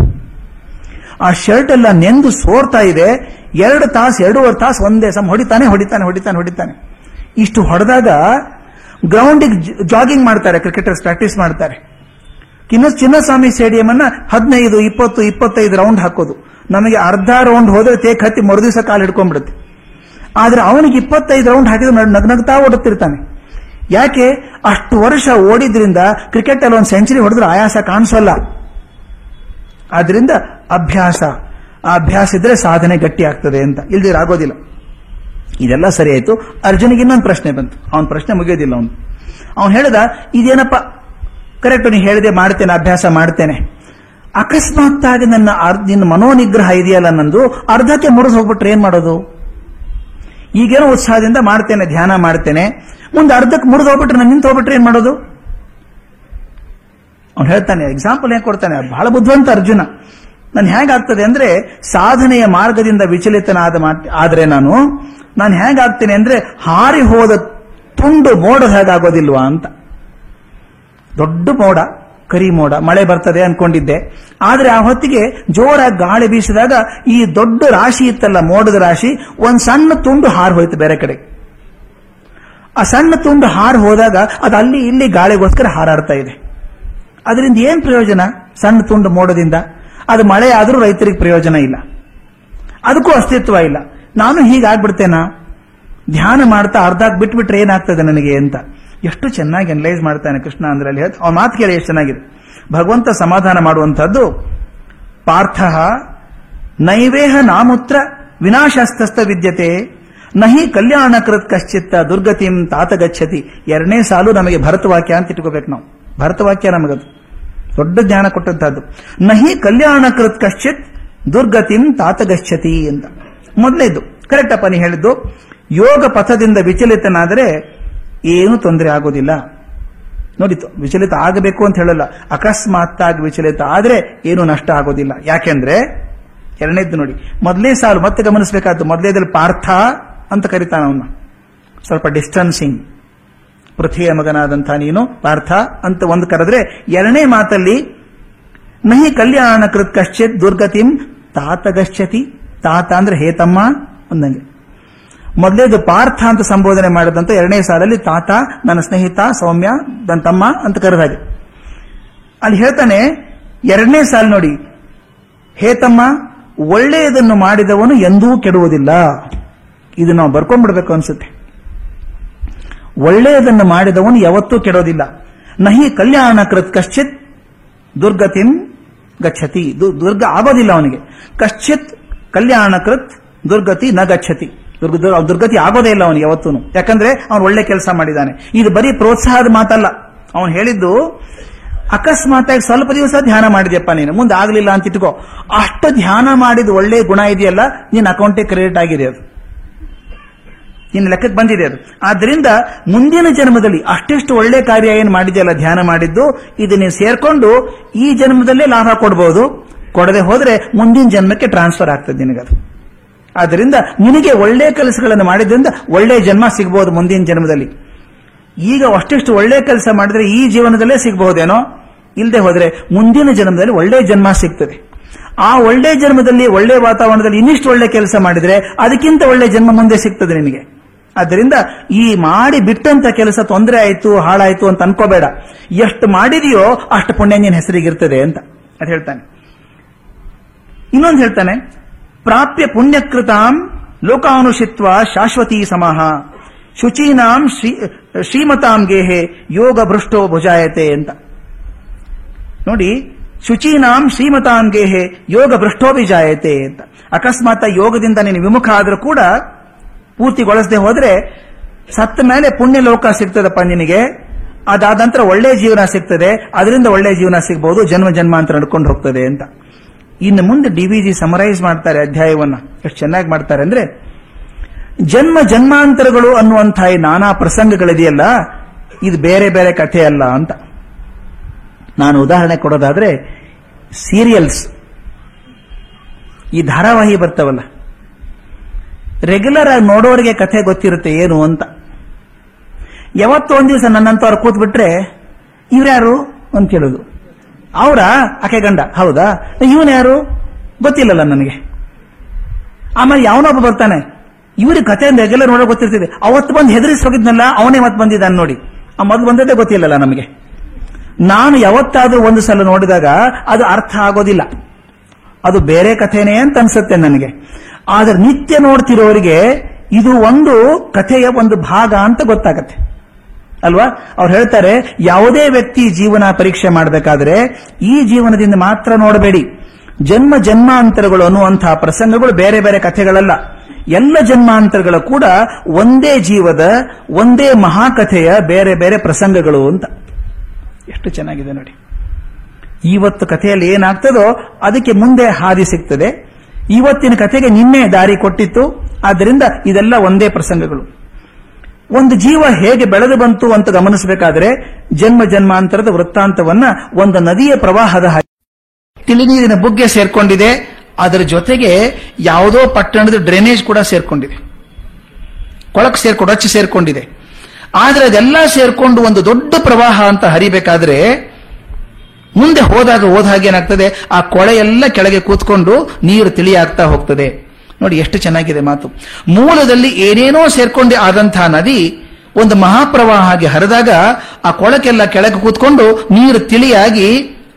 ಆ ಶರ್ಟ್ ಎಲ್ಲ ನೆಂದು ಸೋರ್ತಾ ಇದೆ, ಎರಡು ತಾಸು, ಎರಡೂವರೆ ತಾಸು ಒಂದೇ ಸಮ ಹೊಡಿತಾನೆ ಹೊಡಿತಾನೆ ಹೊಡಿತಾನೆ ಹೊಡಿತಾನೆ. ಇಷ್ಟು ಹೊಡೆದಾಗ ಗ್ರೌಂಡಿಗೆ ಜಾಗಿಂಗ್ ಮಾಡ್ತಾರೆ ಕ್ರಿಕೆಟರ್ಸ್ ಪ್ರಾಕ್ಟೀಸ್ ಮಾಡ್ತಾರೆ. ಇನ್ನು ಚಿನ್ನಸ್ವಾಮಿ ಸ್ಟೇಡಿಯಂ ಅನ್ನ ಹದಿನೈದು, ಇಪ್ಪತ್ತು, ಇಪ್ಪತ್ತೈದು ರೌಂಡ್ ಹಾಕೋದು. ನಮಗೆ ಅರ್ಧ ರೌಂಡ್ ಹೋದ್ರೆ ತೇಕ್ ಹತ್ತಿ ಮರುದಿವಸ ಕಾಲು ಹಿಡ್ಕೊಂಡ್ಬಿಡುತ್ತೆ. ಆದ್ರೆ ಅವನಿಗೆ ಇಪ್ಪತ್ತೈದು ರೌಂಡ್ ಹಾಕಿದ್ರೆ ನಗ್ನಗ್ತಾ ಓಡುತ್ತಿರ್ತಾನೆ. ಯಾಕೆ? ಅಷ್ಟು ವರ್ಷ ಓಡಿದ್ರಿಂದ ಕ್ರಿಕೆಟ್ ಅಲ್ಲಿ ಒಂದು ಸೆಂಚುರಿ ಹೊಡೆದ್ರೆ ಆಯಾಸ ಕಾಣಿಸೋಲ್ಲ. ಆದ್ರಿಂದ ಅಭ್ಯಾಸ. ಆ ಅಭ್ಯಾಸ ಇದ್ರೆ ಸಾಧನೆ ಗಟ್ಟಿ ಆಗ್ತದೆ ಅಂತ. ಇಲ್ದಿರ ಆಗೋದಿಲ್ಲ. ಇದೆಲ್ಲ ಸರಿ ಆಯ್ತು. ಅರ್ಜುನಿಗೆ ಇನ್ನೊಂದು ಪ್ರಶ್ನೆ ಬಂತು. ಅವನ ಪ್ರಶ್ನೆ ಮುಗಿಯೋದಿಲ್ಲ ಅವನು. ಅವನು ಹೇಳ್ದ, ಇದೇನಪ್ಪ? ಕರೆಕ್ಟ್ ನೀನು ಹೇಳಿದೆ ಮಾಡ್ತೇನೆ, ಅಭ್ಯಾಸ ಮಾಡ್ತೇನೆ. ಅಕಸ್ಮಾತ್ ಆಗಿ ನನ್ನ ನಿನ್ನ ಮನೋನಿಗ್ರಹ ಇದೆಯಲ್ಲ ನಂದು? ಅರ್ಧಕ್ಕೆ ಮುರಿದು ಹೋಗ್ಬಿಟ್ರೆ ಏನ್ ಮಾಡೋದು? ಈಗೇನೋ ಉತ್ಸಾಹದಿಂದ ಮಾಡ್ತೇನೆ, ಧ್ಯಾನ ಮಾಡ್ತೇನೆ. ಮುಂದೆ ಅರ್ಧಕ್ಕೆ ಮುರಿದು ಹೋಗ್ಬಿಟ್ರೆ ನಾನು ನಿಂತು ಹೋಗ್ಬಿಟ್ರೆ ಏನ್ ಮಾಡೋದು? ಅವ್ನು ಹೇಳ್ತಾನೆ ಎಕ್ಸಾಂಪಲ್ ಏನ್ ಕೊಡ್ತಾನೆ? ಬಹಳ ಬುದ್ಧಿವಂತ ಅರ್ಜುನ. ನಾನು ಹೇಗಾಗ್ತದೆ ಅಂದ್ರೆ ಸಾಧನೆಯ ಮಾರ್ಗದಿಂದ ವಿಚಲಿತನಾದ ಆದರೆ ನಾನು ನಾನು ಹೇಗಾಗ್ತೇನೆ ಅಂದ್ರೆ ಹಾರಿ ಹೋದ ತುಂಡು ಮೋಡ ಹೇಗಾಗೋದಿಲ್ವಾ ಅಂತ. ದೊಡ್ಡ ಮೋಡ. ಕರಿ ಮೋಡ ಮಳೆ ಬರ್ತದೆ ಅನ್ಕೊಂಡಿದ್ದೆ. ಆದ್ರೆ ಆ ಹೊತ್ತಿಗೆ ಜೋರಾಗಿ ಗಾಳಿ ಬೀಸಿದಾಗ ಈ ದೊಡ್ಡ ರಾಶಿ ಇತ್ತಲ್ಲ ಮೋಡದ ರಾಶಿ, ಒಂದ್ ಸಣ್ಣ ತುಂಡು ಹಾರು ಹೋಯ್ತು ಬೇರೆ ಕಡೆ. ಆ ಸಣ್ಣ ತುಂಡು ಹಾರು ಹೋದಾಗ ಅದು ಅಲ್ಲಿ ಇಲ್ಲಿ ಗಾಳಿಗೋಸ್ಕರ ಹಾರಾಡ್ತಾ ಇದೆ. ಅದರಿಂದ ಏನ್ ಪ್ರಯೋಜನ? ಸಣ್ಣ ತುಂಡು ಮೋಡದಿಂದ. ಅದು ಮಳೆ ಆದರೂ ರೈತರಿಗೆ ಪ್ರಯೋಜನ ಇಲ್ಲ. ಅದಕ್ಕೂ ಅಸ್ತಿತ್ವ ಇಲ್ಲ. ನಾನು ಹೀಗಾಗ್ಬಿಡ್ತೇನಾ ಧ್ಯಾನ ಮಾಡ್ತಾ ಅರ್ಧಾಗ್ ಬಿಟ್ಬಿಟ್ರೆ ಏನಾಗ್ತದೆ ನನಗೆ ಅಂತ. ಎಷ್ಟು ಚೆನ್ನಾಗಿ ಅನಲೈಸ್ ಮಾಡ್ತಾನೆ ಕೃಷ್ಣ ಅಂದ್ರೆ ಅಲ್ಲಿ ಅವ್ನ ಮಾತು ಕೇಳಿ ಎಷ್ಟು ಚೆನ್ನಾಗಿದೆ. ಭಗವಂತ ಸಮಾಧಾನ ಮಾಡುವಂತಹದ್ದು ಪಾರ್ಥ ನೈವೇಹ ನಾಮುತ್ರ ವಿನಾಶಸ್ತಸ್ತ ವಿದ್ಯತೆ, ನಹಿ ಕಲ್ಯಾಣ ಕೃತ್ ಕಶ್ಚಿತ್ತ ದುರ್ಗತಿಂ ತಾತ ಗಚ್ಚತಿ. ಎರಡನೇ ಸಾಲು ನಮಗೆ ಭರತವಾಕ್ಯ ಅಂತ ಇಟ್ಕೋಬೇಕು ನಾವು. ಭರತವಾಕ್ಯ ನಮಗದು. ದೊಡ್ಡ ಜ್ಞಾನ ಕೊಟ್ಟಂತಹದ್ದು ನಹಿ ಕಲ್ಯಾಣ ಕೃತ್ ಕಶ್ಚಿತ್ ದುರ್ಗತಿಂ ತಾತ ಗಚ್ಚತಿ ಅಂತ. ಮೊದಲೇದು. ಕರೆಕ್ಟ್ ಅಪ್ಪ ನೀ ಹೇಳಿದ್ದು, ಯೋಗ ಪಥದಿಂದ ವಿಚಲಿತನಾದರೆ ಏನು ತೊಂದರೆ ಆಗೋದಿಲ್ಲ. ನೋಡಿ ವಿಚಲಿತ ಆಗಬೇಕು ಅಂತ ಹೇಳಲ್ಲ. ಅಕಸ್ಮಾತ್ತಾಗಿ ವಿಚಲಿತ ಆದ್ರೆ ಏನು ನಷ್ಟ ಆಗೋದಿಲ್ಲ. ಯಾಕೆಂದ್ರೆ, ಎರಡನೇದ್ದು ನೋಡಿ, ಮೊದಲೇ ಸಾಲು, ಮತ್ತೆ ಗಮನಿಸಬೇಕಾದ್ದು ಮೊದಲೇದಲ್ಲಿ ಪಾರ್ಥ ಅಂತ ಕರಿತಾನ ಅವನು. ಸ್ವಲ್ಪ ಡಿಸ್ಟನ್ಸಿಂಗ್ ಪೃಥ್ವಿಯ ಮಗನಾದಂಥ ನೀನು, ಪಾರ್ಥ ಅಂತ ಒಂದು ಕರೆದ್ರೆ, ಎರಡನೇ ಮಾತಲ್ಲಿ, ನಹಿ ಕಲ್ಯಾಣ ಕೃತ್ ಕಶ್ಚಿತ್ ದುರ್ಗತಿಂ ತಾತ ಗಶ್ಚತಿ ತಾತ ಅಂದ್ರೆ ಹೇತಮ್ಮ ಅಂದಂಗೆ. ಮೊದಲೇದು ಪಾರ್ಥ ಅಂತ ಸಂಬೋಧನೆ ಮಾಡಿದಂತ ಎರಡನೇ ಸಾಲಲ್ಲಿ ತಾತ, ನನ್ನ ಸ್ನೇಹಿತ, ಸೌಮ್ಯ, ನನ್ನ ತಮ್ಮ ಅಂತ ಕರೆದಾಗೆ. ಅಲ್ಲಿ ಹೇಳ್ತಾನೆ, ಎರಡನೇ ಸಾಲು ನೋಡಿ, ಹೇ ತಮ್ಮ, ಒಳ್ಳೆಯದನ್ನು ಮಾಡಿದವನು ಎಂದೂ ಕೆಡುವುದಿಲ್ಲ. ಇದು ನಾವು ಬರ್ಕೊಂಡ್ಬಿಡ್ಬೇಕು ಅನ್ಸುತ್ತೆ. ಒಳ್ಳೆಯದನ್ನು ಮಾಡಿದವನು ಯಾವತ್ತೂ ಕೆಡೋದಿಲ್ಲ. ನಹಿ ಕಲ್ಯಾಣ ಕೃತ್ ಕಶ್ಚಿತ್ ದುರ್ಗತಿಂ ಗಚ್ಚತಿ ದುರ್ಗ ಆಗೋದಿಲ್ಲ ಅವನಿಗೆ. ಕಶ್ಚಿತ್ ಕಲ್ಯಾಣ ಕೃತ್ ದುರ್ಗತಿ ನ ಗಚ್ಚತಿ ದುರ್ಗತಿ ಆಗೋದೇ ಇಲ್ಲ ಅವನಿಗೆ ಯಾವತ್ತೂ ಯಾಕಂದ್ರೆ ಅವನು ಒಳ್ಳೆ ಕೆಲಸ ಮಾಡಿದ್ದಾನೆ ಇದು ಬರೀ ಪ್ರೋತ್ಸಾಹದ ಮಾತಲ್ಲ. ಅವನು ಹೇಳಿದ್ದು ಅಕಸ್ಮಾತಾಗಿ ಸ್ವಲ್ಪ ದಿವಸ ಧ್ಯಾನ ಮಾಡಿದ್ಯಪ್ಪ ನೀನು. ಮುಂದೆ ಆಗಲಿಲ್ಲ ಅಂತ ಇಟ್ಕೋ. ಅಷ್ಟು ಧ್ಯಾನ ಮಾಡಿದ ಒಳ್ಳೆ ಗುಣ ಇದೆಯಲ್ಲ, ನಿನ್ನ ಅಕೌಂಟಿಗೆ ಕ್ರೆಡಿಟ್ ಆಗಿದೆ ಅದು. ನಿನ್ನ ಲೆಕ್ಕಕ್ಕೆ ಬಂದಿದೆ ಅದು. ಆದ್ರಿಂದ ಮುಂದಿನ ಜನ್ಮದಲ್ಲಿ ಅಷ್ಟೆಷ್ಟು ಒಳ್ಳೆ ಕಾರ್ಯ ಏನು ಮಾಡಿದೆಯಲ್ಲ, ಧ್ಯಾನ ಮಾಡಿದ್ದು, ಇದು ನೀವು ಸೇರ್ಕೊಂಡು ಈ ಜನ್ಮದಲ್ಲೇ ಲಾಭ ಕೊಡಬಹುದು ಕೊಡದೆ ಹೋದ್ರೆ ಮುಂದಿನ ಜನ್ಮಕ್ಕೆ ಟ್ರಾನ್ಸ್ಫರ್ ಆಗ್ತದೆ ನಿನಗದು. ಆದ್ದರಿಂದ ನಿನಗೆ ಒಳ್ಳೆ ಕೆಲಸಗಳನ್ನು ಮಾಡಿದ್ರಿಂದ ಒಳ್ಳೆ ಜನ್ಮ ಸಿಗಬಹುದು ಮುಂದಿನ ಜನ್ಮದಲ್ಲಿ. ಈಗ ಅಷ್ಟೆಷ್ಟು ಒಳ್ಳೆ ಕೆಲಸ ಮಾಡಿದ್ರೆ ಈ ಜೀವನದಲ್ಲೇ ಸಿಗಬಹುದೇನೋ? ಇಲ್ಲದೆ ಹೋದರೆ ಮುಂದಿನ ಜನ್ಮದಲ್ಲಿ ಒಳ್ಳೆ ಜನ್ಮ ಸಿಗ್ತದೆ. ಆ ಒಳ್ಳೆ ಜನ್ಮದಲ್ಲಿ ಒಳ್ಳೆ ವಾತಾವರಣದಲ್ಲಿ ಇನ್ನಿಷ್ಟು ಒಳ್ಳೆ ಕೆಲಸ ಮಾಡಿದ್ರೆ ಅದಕ್ಕಿಂತ ಒಳ್ಳೆ ಜನ್ಮ ಮುಂದೆ ಸಿಗ್ತದೆ ನಿನಗೆ. ಆದ್ದರಿಂದ ಈ ಮಾಡಿ ಬಿಟ್ಟಂತ ಕೆಲಸ ತೊಂದರೆ ಆಯ್ತು, ಹಾಳಾಯ್ತು ಅಂತ ಅನ್ಕೋಬೇಡ. ಎಷ್ಟು ಮಾಡಿದೆಯೋ ಅಷ್ಟು ಪುಣ್ಯ ನಿನ್ನ ಹೆಸರಿಗಿರ್ತದೆ ಅಂತ. ಅದು ಹೇಳ್ತಾನೆ. ಇನ್ನೊಂದು ಹೇಳ್ತಾನೆ ಪ್ರಾಪ್ಯ ಪುಣ್ಯಕೃತಾಂ ಲೋಕಾನುಷಿತ್ವ ಶಾಶ್ವತೀ ಸಮಹ. ಶುಚೀನಾಂ ಶ್ರೀ, ಶ್ರೀಮತಾಂ ಗೇಹೆ ಯೋಗ ಭೃಷ್ಟೋ ಭುಜಾಯತೆ ಅಂತ. ನೋಡಿ, ಶುಚೀನಾಂ ಶ್ರೀಮತಾಂ ಗೇಹೆ ಯೋಗ ಭ್ರಷ್ಟೋಭಿಜಾಯತೆ ಅಂತ. ಅಕಸ್ಮಾತ್ ಯೋಗದಿಂದ ನೀನು ವಿಮುಖ ಆದರೂ ಕೂಡ ಪೂರ್ತಿಗೊಳಿಸದೆ ಹೋದ್ರೆ ಸತ್ತ ಮೇಲೆ ಪುಣ್ಯ ಲೋಕ ಸಿಗ್ತದಪ್ಪ ನಿನಗೆ. ಅದಾದ ನಂತರ ಒಳ್ಳೆ ಜೀವನ ಸಿಗ್ತದೆ. ಅದರಿಂದ ಒಳ್ಳೆ ಜೀವನ ಸಿಗಬಹುದು ಜನ್ಮ ಜನ್ಮಾಂತರ ನಡ್ಕೊಂಡು ಹೋಗ್ತದೆ ಅಂತ. ಇನ್ನು ಮುಂದೆ ಡಿ ವಿ ಸಮರೈಸ್ ಮಾಡ್ತಾರೆ ಅಧ್ಯಾಯವನ್ನ. ಎಷ್ಟು ಚೆನ್ನಾಗಿ ಮಾಡ್ತಾರೆ ಅಂದ್ರೆ, ಜನ್ಮ ಜನ್ಮಾಂತರಗಳು ಅನ್ನುವಂತಹ ಈ ನಾನಾ ಪ್ರಸಂಗಗಳಿದೆಯಲ್ಲ, ಇದು ಬೇರೆ ಬೇರೆ ಕಥೆ ಅಲ್ಲ ಅಂತ. ನಾನು ಉದಾಹರಣೆ ಕೊಡೋದಾದ್ರೆ, ಸೀರಿಯಲ್ಸ್. ಈ ಧಾರಾವಾಹಿ ಬರ್ತವಲ್ಲ. ರೆಗ್ಯುಲರ್ ಆಗಿ ನೋಡೋರಿಗೆ ಕಥೆ ಗೊತ್ತಿರುತ್ತೆ ಏನು ಅಂತ. ಯಾವತ್ತೋ ಒಂದು ದಿವಸ ನನ್ನಂತವ್ರು ಕೂತ್ಬಿಟ್ರೆ, ಇವ್ರ್ಯಾರು ಅಂತ ಕೇಳೋದು ಅವರ? ಆಕೆ ಗಂಡ. ಹೌದಾ? ಇವನು ಯಾರು? ಗೊತ್ತಿಲ್ಲಲ್ಲ ನನಗೆ. ಆಮೇಲೆ ಯಾವನೊಬ್ಬ ಬರ್ತಾನೆ? ಇವ್ರ ಕಥೆ ಎಲ್ಲ ನೋಡೋ ಗೊತ್ತಿರ್ತಿದೆ ಅವತ್ತು ಬಂದು ಹೆದರಿಸಿ ಹೋಗಿದ್ನಲ್ಲ, ಅವನೇ ಮತ್ತೆ ಬಂದಿದ್ದಾನೆ ನೋಡಿ. ಆ ಮೊದಲು ಬಂದದ್ದೇ ಗೊತ್ತಿಲ್ಲಲ್ಲ ನಮಗೆ. ನಾನು ಯಾವತ್ತಾದ್ರೂ ಒಂದು ಸಲ ನೋಡಿದಾಗ ಅದು ಅರ್ಥ ಆಗೋದಿಲ್ಲ. ಅದು ಬೇರೆ ಕಥೆನೇ ಅಂತ ಅನ್ಸುತ್ತೆ ನನಗೆ. ಆದ್ರೆ ನಿತ್ಯ ನೋಡ್ತಿರೋರಿಗೆ ಇದು ಒಂದು ಕಥೆಯ ಒಂದು ಭಾಗ ಅಂತ ಗೊತ್ತಾಗತ್ತೆ. ಅಲ್ವಾ? ಅವ್ರು ಹೇಳ್ತಾರೆ, ಯಾವುದೇ ವ್ಯಕ್ತಿ ಜೀವನ ಪರೀಕ್ಷೆ ಮಾಡಬೇಕಾದ್ರೆ ಈ ಜೀವನದಿಂದ ಮಾತ್ರ ನೋಡಬೇಡಿ. ಜನ್ಮ ಜನ್ಮಾಂತರಗಳು ಅನ್ನುವಂತಹ ಪ್ರಸಂಗಗಳು ಬೇರೆ ಬೇರೆ ಕಥೆಗಳಲ್ಲ. ಎಲ್ಲ ಜನ್ಮಾಂತರಗಳು ಕೂಡ ಒಂದೇ ಜೀವದ, ಒಂದೇ ಮಹಾಕಥೆಯ ಬೇರೆ ಬೇರೆ ಪ್ರಸಂಗಗಳು ಅಂತ. ಎಷ್ಟು ಚೆನ್ನಾಗಿದೆ ನೋಡಿ. ಇವತ್ತು ಕಥೆಯಲ್ಲಿ ಏನಾಗ್ತದೋ ಅದಕ್ಕೆ ಮುಂದೆ ಹಾದಿ ಸಿಗ್ತದೆ. ಇವತ್ತಿನ ಕಥೆಗೆ ನಿನ್ನೆ ದಾರಿ ಕೊಟ್ಟಿತ್ತು. ಆದ್ದರಿಂದ ಇದೆಲ್ಲ ಒಂದೇ ಪ್ರಸಂಗಗಳು. ಒಂದು ಜೀವ ಹೇಗೆ ಬೆಳೆದು ಬಂತು ಅಂತ ಗಮನಿಸಬೇಕಾದರೆ ಜನ್ಮ ಜನ್ಮಾಂತರದ ವೃತ್ತಾಂತವನ್ನ ಒಂದು ನದಿಯ ಪ್ರವಾಹದ ಹಾಗೆ. ತಿಳಿನೀರಿನ ಬುಗ್ಗೆ ಸೇರ್ಕೊಂಡಿದೆ. ಅದರ ಜೊತೆಗೆ ಯಾವುದೋ ಪಟ್ಟಣದ ಡ್ರೈನೇಜ್ ಕೂಡ ಸೇರ್ಕೊಂಡಿದೆ. ಕೊಳಕ್ ಸೇರ್ಕೊಂಡು ರಚ್ಚಿ ಸೇರ್ಕೊಂಡಿದೆ. ಆದರೆ ಅದೆಲ್ಲ ಸೇರ್ಕೊಂಡು ಒಂದು ದೊಡ್ಡ ಪ್ರವಾಹ ಅಂತ ಹರಿಬೇಕಾದ್ರೆ ಮುಂದೆ ಹೋದಾಗ ಹೋದ ಹಾಗೆ ಏನಾಗ್ತದೆ? ಆ ಕೊಳೆ ಎಲ್ಲ ಕೆಳಗೆ ಕೂತ್ಕೊಂಡು ನೀರು ತಿಳಿಯಾಗ್ತಾ ಹೋಗ್ತದೆ. ನೋಡಿ ಎಷ್ಟು ಚೆನ್ನಾಗಿದೆ ಮಾತು. ಮೂಲದಲ್ಲಿ ಏನೇನೋ ಸೇರ್ಕೊಂಡೆ ಆದಂತಹ ನದಿ ಒಂದು ಮಹಾಪ್ರವಾಹ ಹಾಗೆ ಹರಿದಾಗ ಆ ಕೊಳಕೆಲ್ಲ ಕೆಳಗೆ ಕೂತ್ಕೊಂಡು ನೀರು ತಿಳಿಯಾಗಿ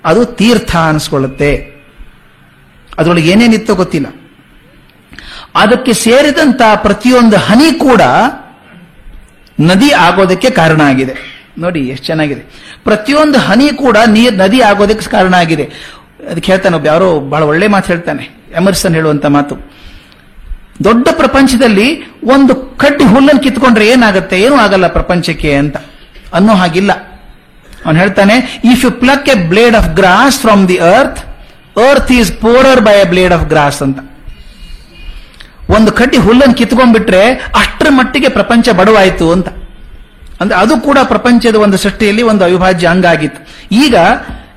ಅದು ತೀರ್ಥ ಅನಿಸ್ಕೊಳ್ಳುತ್ತೆ. ಅದರೊಳಗೆ ಏನೇನಿತ್ತೋ ಗೊತ್ತಿಲ್ಲ. ಅದಕ್ಕೆ ಸೇರಿದಂತ ಪ್ರತಿಯೊಂದು ಹನಿ ಕೂಡ ನದಿ ಆಗೋದಕ್ಕೆ ಕಾರಣ ಆಗಿದೆ. ನೋಡಿ ಎಷ್ಟು ಚೆನ್ನಾಗಿದೆ. ಪ್ರತಿಯೊಂದು ಹನಿ ಕೂಡ ನೀರ್ ನದಿ ಆಗೋದಕ್ಕೆ ಕಾರಣ ಆಗಿದೆ. ಅದಕ್ಕೆ ಹೇಳ್ತಾನೆ ಒಬ್ಬ, ಯಾರೋ ಬಹಳ ಒಳ್ಳೆ ಮಾತು ಹೇಳ್ತಾನೆ. ಎಮರ್ಸನ್ ಹೇಳುವಂತ ಮಾತು. ದೊಡ್ಡ ಪ್ರಪಂಚದಲ್ಲಿ ಒಂದು ಕಡ್ಡಿ ಹುಲ್ಲನ್ನು ಕಿತ್ಕೊಂಡ್ರೆ ಏನಾಗುತ್ತೆ? ಏನೂ ಆಗಲ್ಲ ಪ್ರಪಂಚಕ್ಕೆ ಅಂತ. ಅನ್ನೋ ಹಾಗಿಲ್ಲ. ಅವನು ಹೇಳ್ತಾನೆ if you pluck a blade of grass from the earth earth is poorer by a blade of grass ಅಂತ. ಒಂದು ಕಡ್ಡಿ ಹುಲ್ಲನ್ನು ಕಿತ್ಕೊಂಡ್ಬಿಟ್ರೆ ಅಷ್ಟರ ಮಟ್ಟಿಗೆ ಪ್ರಪಂಚ ಬಡವಾಯಿತು ಅಂತ. ಅಂದ್ರೆ ಅದು ಕೂಡ ಪ್ರಪಂಚದ ಒಂದು ಸೃಷ್ಟಿಯಲ್ಲಿ ಒಂದು ಅವಿಭಾಜ್ಯ ಅಂಗ ಆಗಿತ್ತು ಈಗ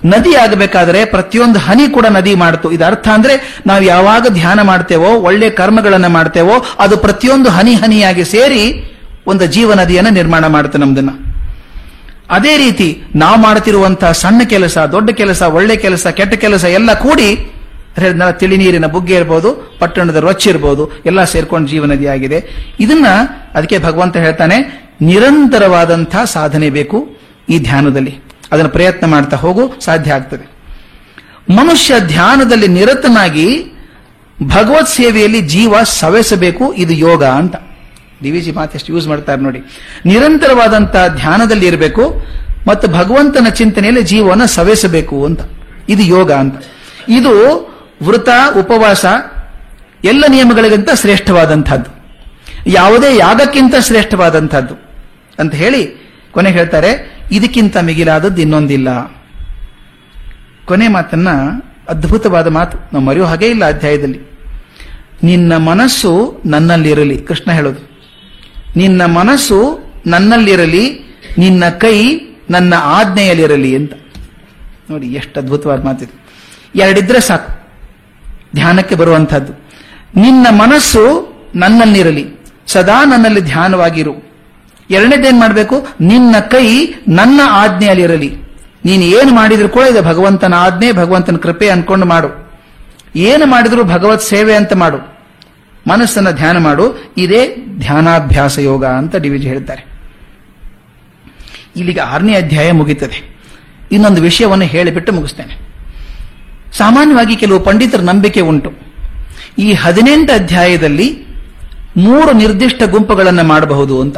ನದಿ ಆಗಬೇಕಾದ್ರೆ ಪ್ರತಿಯೊಂದು ಹನಿ ಕೂಡ ನದಿ ಮಾಡ್ತು. ಇದು ಅರ್ಥ ಅಂದ್ರೆ ನಾವು ಯಾವಾಗ ಧ್ಯಾನ ಮಾಡ್ತೇವೋ, ಒಳ್ಳೆ ಕರ್ಮಗಳನ್ನ ಮಾಡ್ತೇವೋ, ಅದು ಪ್ರತಿಯೊಂದು ಹನಿ ಹನಿಯಾಗಿ ಸೇರಿ ಒಂದು ಜೀವ ನದಿಯನ್ನು ನಿರ್ಮಾಣ ಮಾಡುತ್ತೆ ನಮ್ದನ್ನ. ಅದೇ ರೀತಿ ನಾವು ಮಾಡ್ತಿರುವಂತಹ ಸಣ್ಣ ಕೆಲಸ, ದೊಡ್ಡ ಕೆಲಸ, ಒಳ್ಳೆ ಕೆಲಸ, ಕೆಟ್ಟ ಕೆಲಸ ಎಲ್ಲ ಕೂಡಿ ಹೇಳಿದ್ನಲ್ಲ ತಿಳಿ ನೀರಿನ ಬುಗ್ಗೆ ಇರ್ಬೋದು, ಪಟ್ಟಣದ ರೊಚ್ಚಿ ಇರ್ಬೋದು, ಎಲ್ಲ ಸೇರ್ಕೊಂಡು ಜೀವನದಿ ಆಗಿದೆ. ಇದನ್ನ ಅದಕ್ಕೆ ಭಗವಂತ ಹೇಳ್ತಾನೆ ನಿರಂತರವಾದಂತಹ ಸಾಧನೆ ಬೇಕು ಈ ಧ್ಯಾನದಲ್ಲಿ. ಅದನ್ನು ಪ್ರಯತ್ನ ಮಾಡ್ತಾ ಹೋಗು, ಸಾಧ್ಯ ಆಗ್ತದೆ. ಮನುಷ್ಯ ಧ್ಯಾನದಲ್ಲಿ ನಿರತನಾಗಿ ಭಗವತ್ ಸೇವೆಯಲ್ಲಿ ಜೀವ ಸವೆಸಬೇಕು, ಇದು ಯೋಗ ಅಂತ. ಡಿ ವಿ ಮಾತೆಷ್ಟು ಯೂಸ್ ಮಾಡ್ತಾರೆ ನೋಡಿ. ನಿರಂತರವಾದಂತಹ ಧ್ಯಾನದಲ್ಲಿ ಇರಬೇಕು, ಮತ್ತು ಭಗವಂತನ ಚಿಂತನೆಯಲ್ಲಿ ಜೀವನ ಸವೆಸಬೇಕು ಅಂತ. ಇದು ಯೋಗ ಅಂತ. ಇದು ವೃತ, ಉಪವಾಸ, ಎಲ್ಲ ನಿಯಮಗಳಿಗಿಂತ ಶ್ರೇಷ್ಠವಾದಂಥದ್ದು. ಯಾವುದೇ ಯಾಗಕ್ಕಿಂತ ಶ್ರೇಷ್ಠವಾದಂಥದ್ದು. ಅಂತ ಹೇಳಿ ಕೊನೆ ಹೇಳ್ತಾರೆ ಇದಕ್ಕಿಂತ ಮಿಗಿಲಾದದ್ದು ಇನ್ನೊಂದಿಲ್ಲ. ಕೊನೆ ಮಾತನ್ನ ಅದ್ಭುತವಾದ ಮಾತು. ನಾವು ಮರೆಯೋ ಹಾಗೆ ಇಲ್ಲ ಅಧ್ಯಾಯದಲ್ಲಿ. ನಿನ್ನ ಮನಸ್ಸು ನನ್ನಲ್ಲಿರಲಿ. ಕೃಷ್ಣ ಹೇಳೋದು. ನಿನ್ನ ಮನಸ್ಸು ನನ್ನಲ್ಲಿರಲಿ, ನಿನ್ನ ಕೈ ನನ್ನ ಆಜ್ಞೆಯಲ್ಲಿರಲಿ ಅಂತ. ನೋಡಿ, ಎಷ್ಟು ಅದ್ಭುತವಾದ ಮಾತಿದೆ ಎರಡಿದ್ರೆ ಸಾಕು. ಧ್ಯಾನಕ್ಕೆ ಬರುವಂತಹದ್ದು. ನಿನ್ನ ಮನಸ್ಸು ನನ್ನಲ್ಲಿರಲಿ. ಸದಾ ನನ್ನಲ್ಲಿ ಧ್ಯಾನವಾಗಿರು. ಎರಡನೇದೇನ್ ಮಾಡಬೇಕು? ನಿನ್ನ ಕೈ ನನ್ನ ಆಜ್ಞೆಯಲ್ಲಿರಲಿ ನೀನು ಏನು ಮಾಡಿದ್ರು ಕೂಡ ಇದು ಭಗವಂತನ ಆಜ್ಞೆ, ಭಗವಂತನ ಕೃಪೆ ಅನ್ಕೊಂಡು ಮಾಡು. ಏನು ಮಾಡಿದ್ರು ಭಗವತ್ ಸೇವೆ ಅಂತ ಮಾಡು. ಮನಸ್ಸನ್ನ ಧ್ಯಾನ ಮಾಡು. ಇದೇ ಧ್ಯಾನಾಭ್ಯಾಸ ಯೋಗ ಅಂತ ಡಿವಿಜಿ ಹೇಳ್ತಾರೆ. ಇಲ್ಲಿಗೆ ಆರನೇ ಅಧ್ಯಾಯ ಮುಗೀತದೆ. ಇನ್ನೊಂದು ವಿಷಯವನ್ನು ಹೇಳಿಬಿಟ್ಟು ಮುಗಿಸ್ತೇನೆ. ಸಾಮಾನ್ಯವಾಗಿ ಕೆಲವು ಪಂಡಿತರ ನಂಬಿಕೆ ಉಂಟು. ಈ ಹದಿನೆಂಟು ಅಧ್ಯಾಯದಲ್ಲಿ ಮೂರು ನಿರ್ದಿಷ್ಟ ಗುಂಪುಗಳನ್ನು ಮಾಡಬಹುದು ಅಂತ.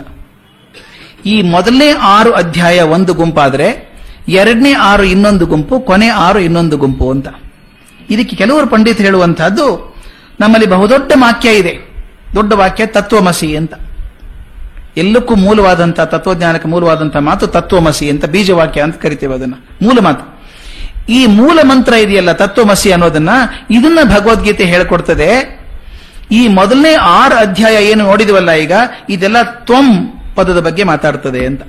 ಈ ಮೊದಲನೇ ಆರು ಅಧ್ಯಾಯ ಒಂದು ಗುಂಪಾದರೆ ಎರಡನೇ ಆರು ಇನ್ನೊಂದು ಗುಂಪು, ಕೊನೆ ಆರು ಇನ್ನೊಂದು ಗುಂಪು ಅಂತ. ಇದಕ್ಕೆ ಕೆಲವರು ಪಂಡಿತರು ಹೇಳುವಂತಹದ್ದು, ನಮ್ಮಲ್ಲಿ ಬಹುದೊಡ್ಡ ವಾಕ್ಯ ಇದೆ. ದೊಡ್ಡ ವಾಕ್ಯ ತತ್ವಮಸಿ ಅಂತ. ಎಲ್ಲಕ್ಕೂ ಮೂಲವಾದಂತಹ ತತ್ವಜ್ಞಾನಕ್ಕೆ ಮೂಲವಾದಂತಹ ಮಾತು ತತ್ವಮಸಿ ಅಂತ, ಬೀಜವಾಕ್ಯ ಅಂತ ಕರಿತೇವೆ ಅದನ್ನ. ಮೂಲ ಮಾತು. ಈ ಮೂಲ ಮಂತ್ರ ಇದೆಯಲ್ಲ, ತತ್ವಮಸಿ ಅನ್ನೋದನ್ನ, ಇದನ್ನ ಭಗವದ್ಗೀತೆ ಹೇಳ್ಕೊಡ್ತದೆ. ಈ ಮೊದಲನೇ ಆರು ಅಧ್ಯಾಯ ಏನು ನೋಡಿದವಲ್ಲ ಈಗ, ಇದೆಲ್ಲ ತ್ವಂ ಪದದ ಬಗ್ಗೆ ಮಾತಾಡ್ತದೆ ಅಂತ.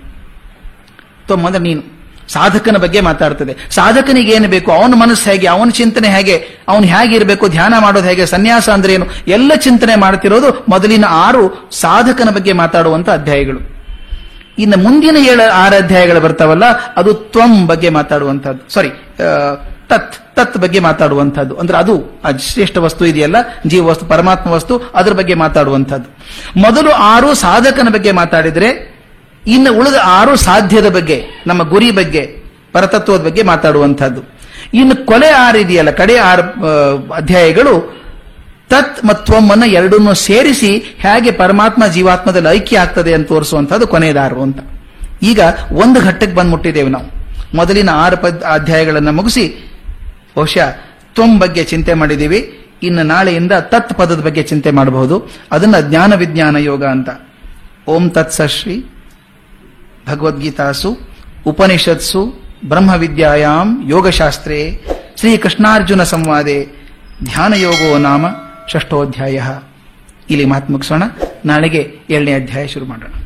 ತ್ವಂಬಂದ್ರೆ ನೀನು ಸಾಧಕನ ಬಗ್ಗೆ ಮಾತಾಡ್ತದೆ. ಸಾಧಕನಿಗೆ ಏನು ಬೇಕು? ಅವನ ಮನಸ್ಸು ಹೇಗೆ? ಅವನ ಚಿಂತನೆ ಹೇಗೆ? ಅವನು ಹೇಗಿರಬೇಕು ಧ್ಯಾನ ಮಾಡೋದು ಹೇಗೆ? ಸನ್ಯಾಸ ಅಂದ್ರೆ ಏನು? ಎಲ್ಲ ಚಿಂತನೆ ಮಾಡ್ತಿರೋದು ಮೊದಲಿನ ಆರು ಸಾಧಕನ ಬಗ್ಗೆ ಮಾತಾಡುವಂತ ಅಧ್ಯಾಯಗಳು. ಇನ್ನು ಮುಂದಿನ ಏಳು, ಆರು ಅಧ್ಯಾಯಗಳು ಬರ್ತಾವಲ್ಲ, ಅದು ತ್ವಂ ಬಗ್ಗೆ ಮಾತಾಡುವಂತಹದ್ದು. ಸಾರಿ ತತ್ ತತ್ ಬಗ್ಗೆ ಮಾತಾಡುವಂತಹದ್ದು ಅಂದ್ರೆ ಅದು ಶ್ರೇಷ್ಠ ವಸ್ತು ಇದೆಯಲ್ಲ, ಜೀವ ವಸ್ತು, ಪರಮಾತ್ಮ ವಸ್ತು, ಅದರ ಬಗ್ಗೆ ಮಾತಾಡುವಂತಹದ್ದು ಮೊದಲು ಆರು ಸಾಧಕನ ಬಗ್ಗೆ ಮಾತಾಡಿದ್ರೆ, ಇನ್ನು ಉಳಿದ ಆರು ಸಾಧ್ಯದ ಬಗ್ಗೆ, ನಮ್ಮ ಗುರಿ ಬಗ್ಗೆ, ಪರತತ್ವದ ಬಗ್ಗೆ ಮಾತಾಡುವಂತಹದ್ದು ಇನ್ನು ಕೊಲೆ ಆರು ಇದೆಯಲ್ಲ, ಕಡೆ ಆರು ಅಧ್ಯಾಯಗಳು, ತತ್ ಮತ್ತು ಎರಡನ್ನು ಸೇರಿಸಿ ಹೇಗೆ ಪರಮಾತ್ಮ ಜೀವಾತ್ಮದಲ್ಲಿ ಐಕ್ಯ ಆಗ್ತದೆ ಅಂತ ತೋರಿಸುವಂತಹದ್ದು ಕೊನೆಯದಾರು ಅಂತ. ಈಗ ಒಂದು ಘಟ್ಟಕ್ಕೆ ಬಂದು ಮುಟ್ಟಿದ್ದೇವೆ ನಾವು. ಮೊದಲಿನ ಆರು ಅಧ್ಯಾಯಗಳನ್ನು ಮುಗಿಸಿ ಬಹುಶಃ ತ್ವಂ ಬಗ್ಗೆ ಚಿಂತೆ ಮಾಡಿದ್ದೀವಿ. ಇನ್ನು ನಾಳೆಯಿಂದ ತತ್ ಪದದ ಬಗ್ಗೆ ಚಿಂತೆ ಮಾಡಬಹುದು. ಅದನ್ನ ಜ್ಞಾನ ವಿಜ್ಞಾನ ಯೋಗ ಅಂತ. ಓಂ ತತ್ಸಶ್ರೀ ಭಗವದ್ಗೀತಾಸು, ಉಪನಿಷತ್ಸು, ಬ್ರಹ್ಮವಿದ್ಯಾಯಾಂ, ಯೋಗಶಾಸ್ತ್ರೇ, ಶ್ರೀಕೃಷ್ಣಾರ್ಜುನ ಸಂವಾದೆ, ಧ್ಯಾನಯೋಗೋ ನಾಮ, ಷಷ್ಠೋಧ್ಯಾಯ. ಇಲ್ಲಿ ಮಾತು ಮುಗಿಸೋಣ. ನಾಳೆಗೆ ಏಳನೇ ಅಧ್ಯಾಯ ಶುರು ಮಾಡೋಣ.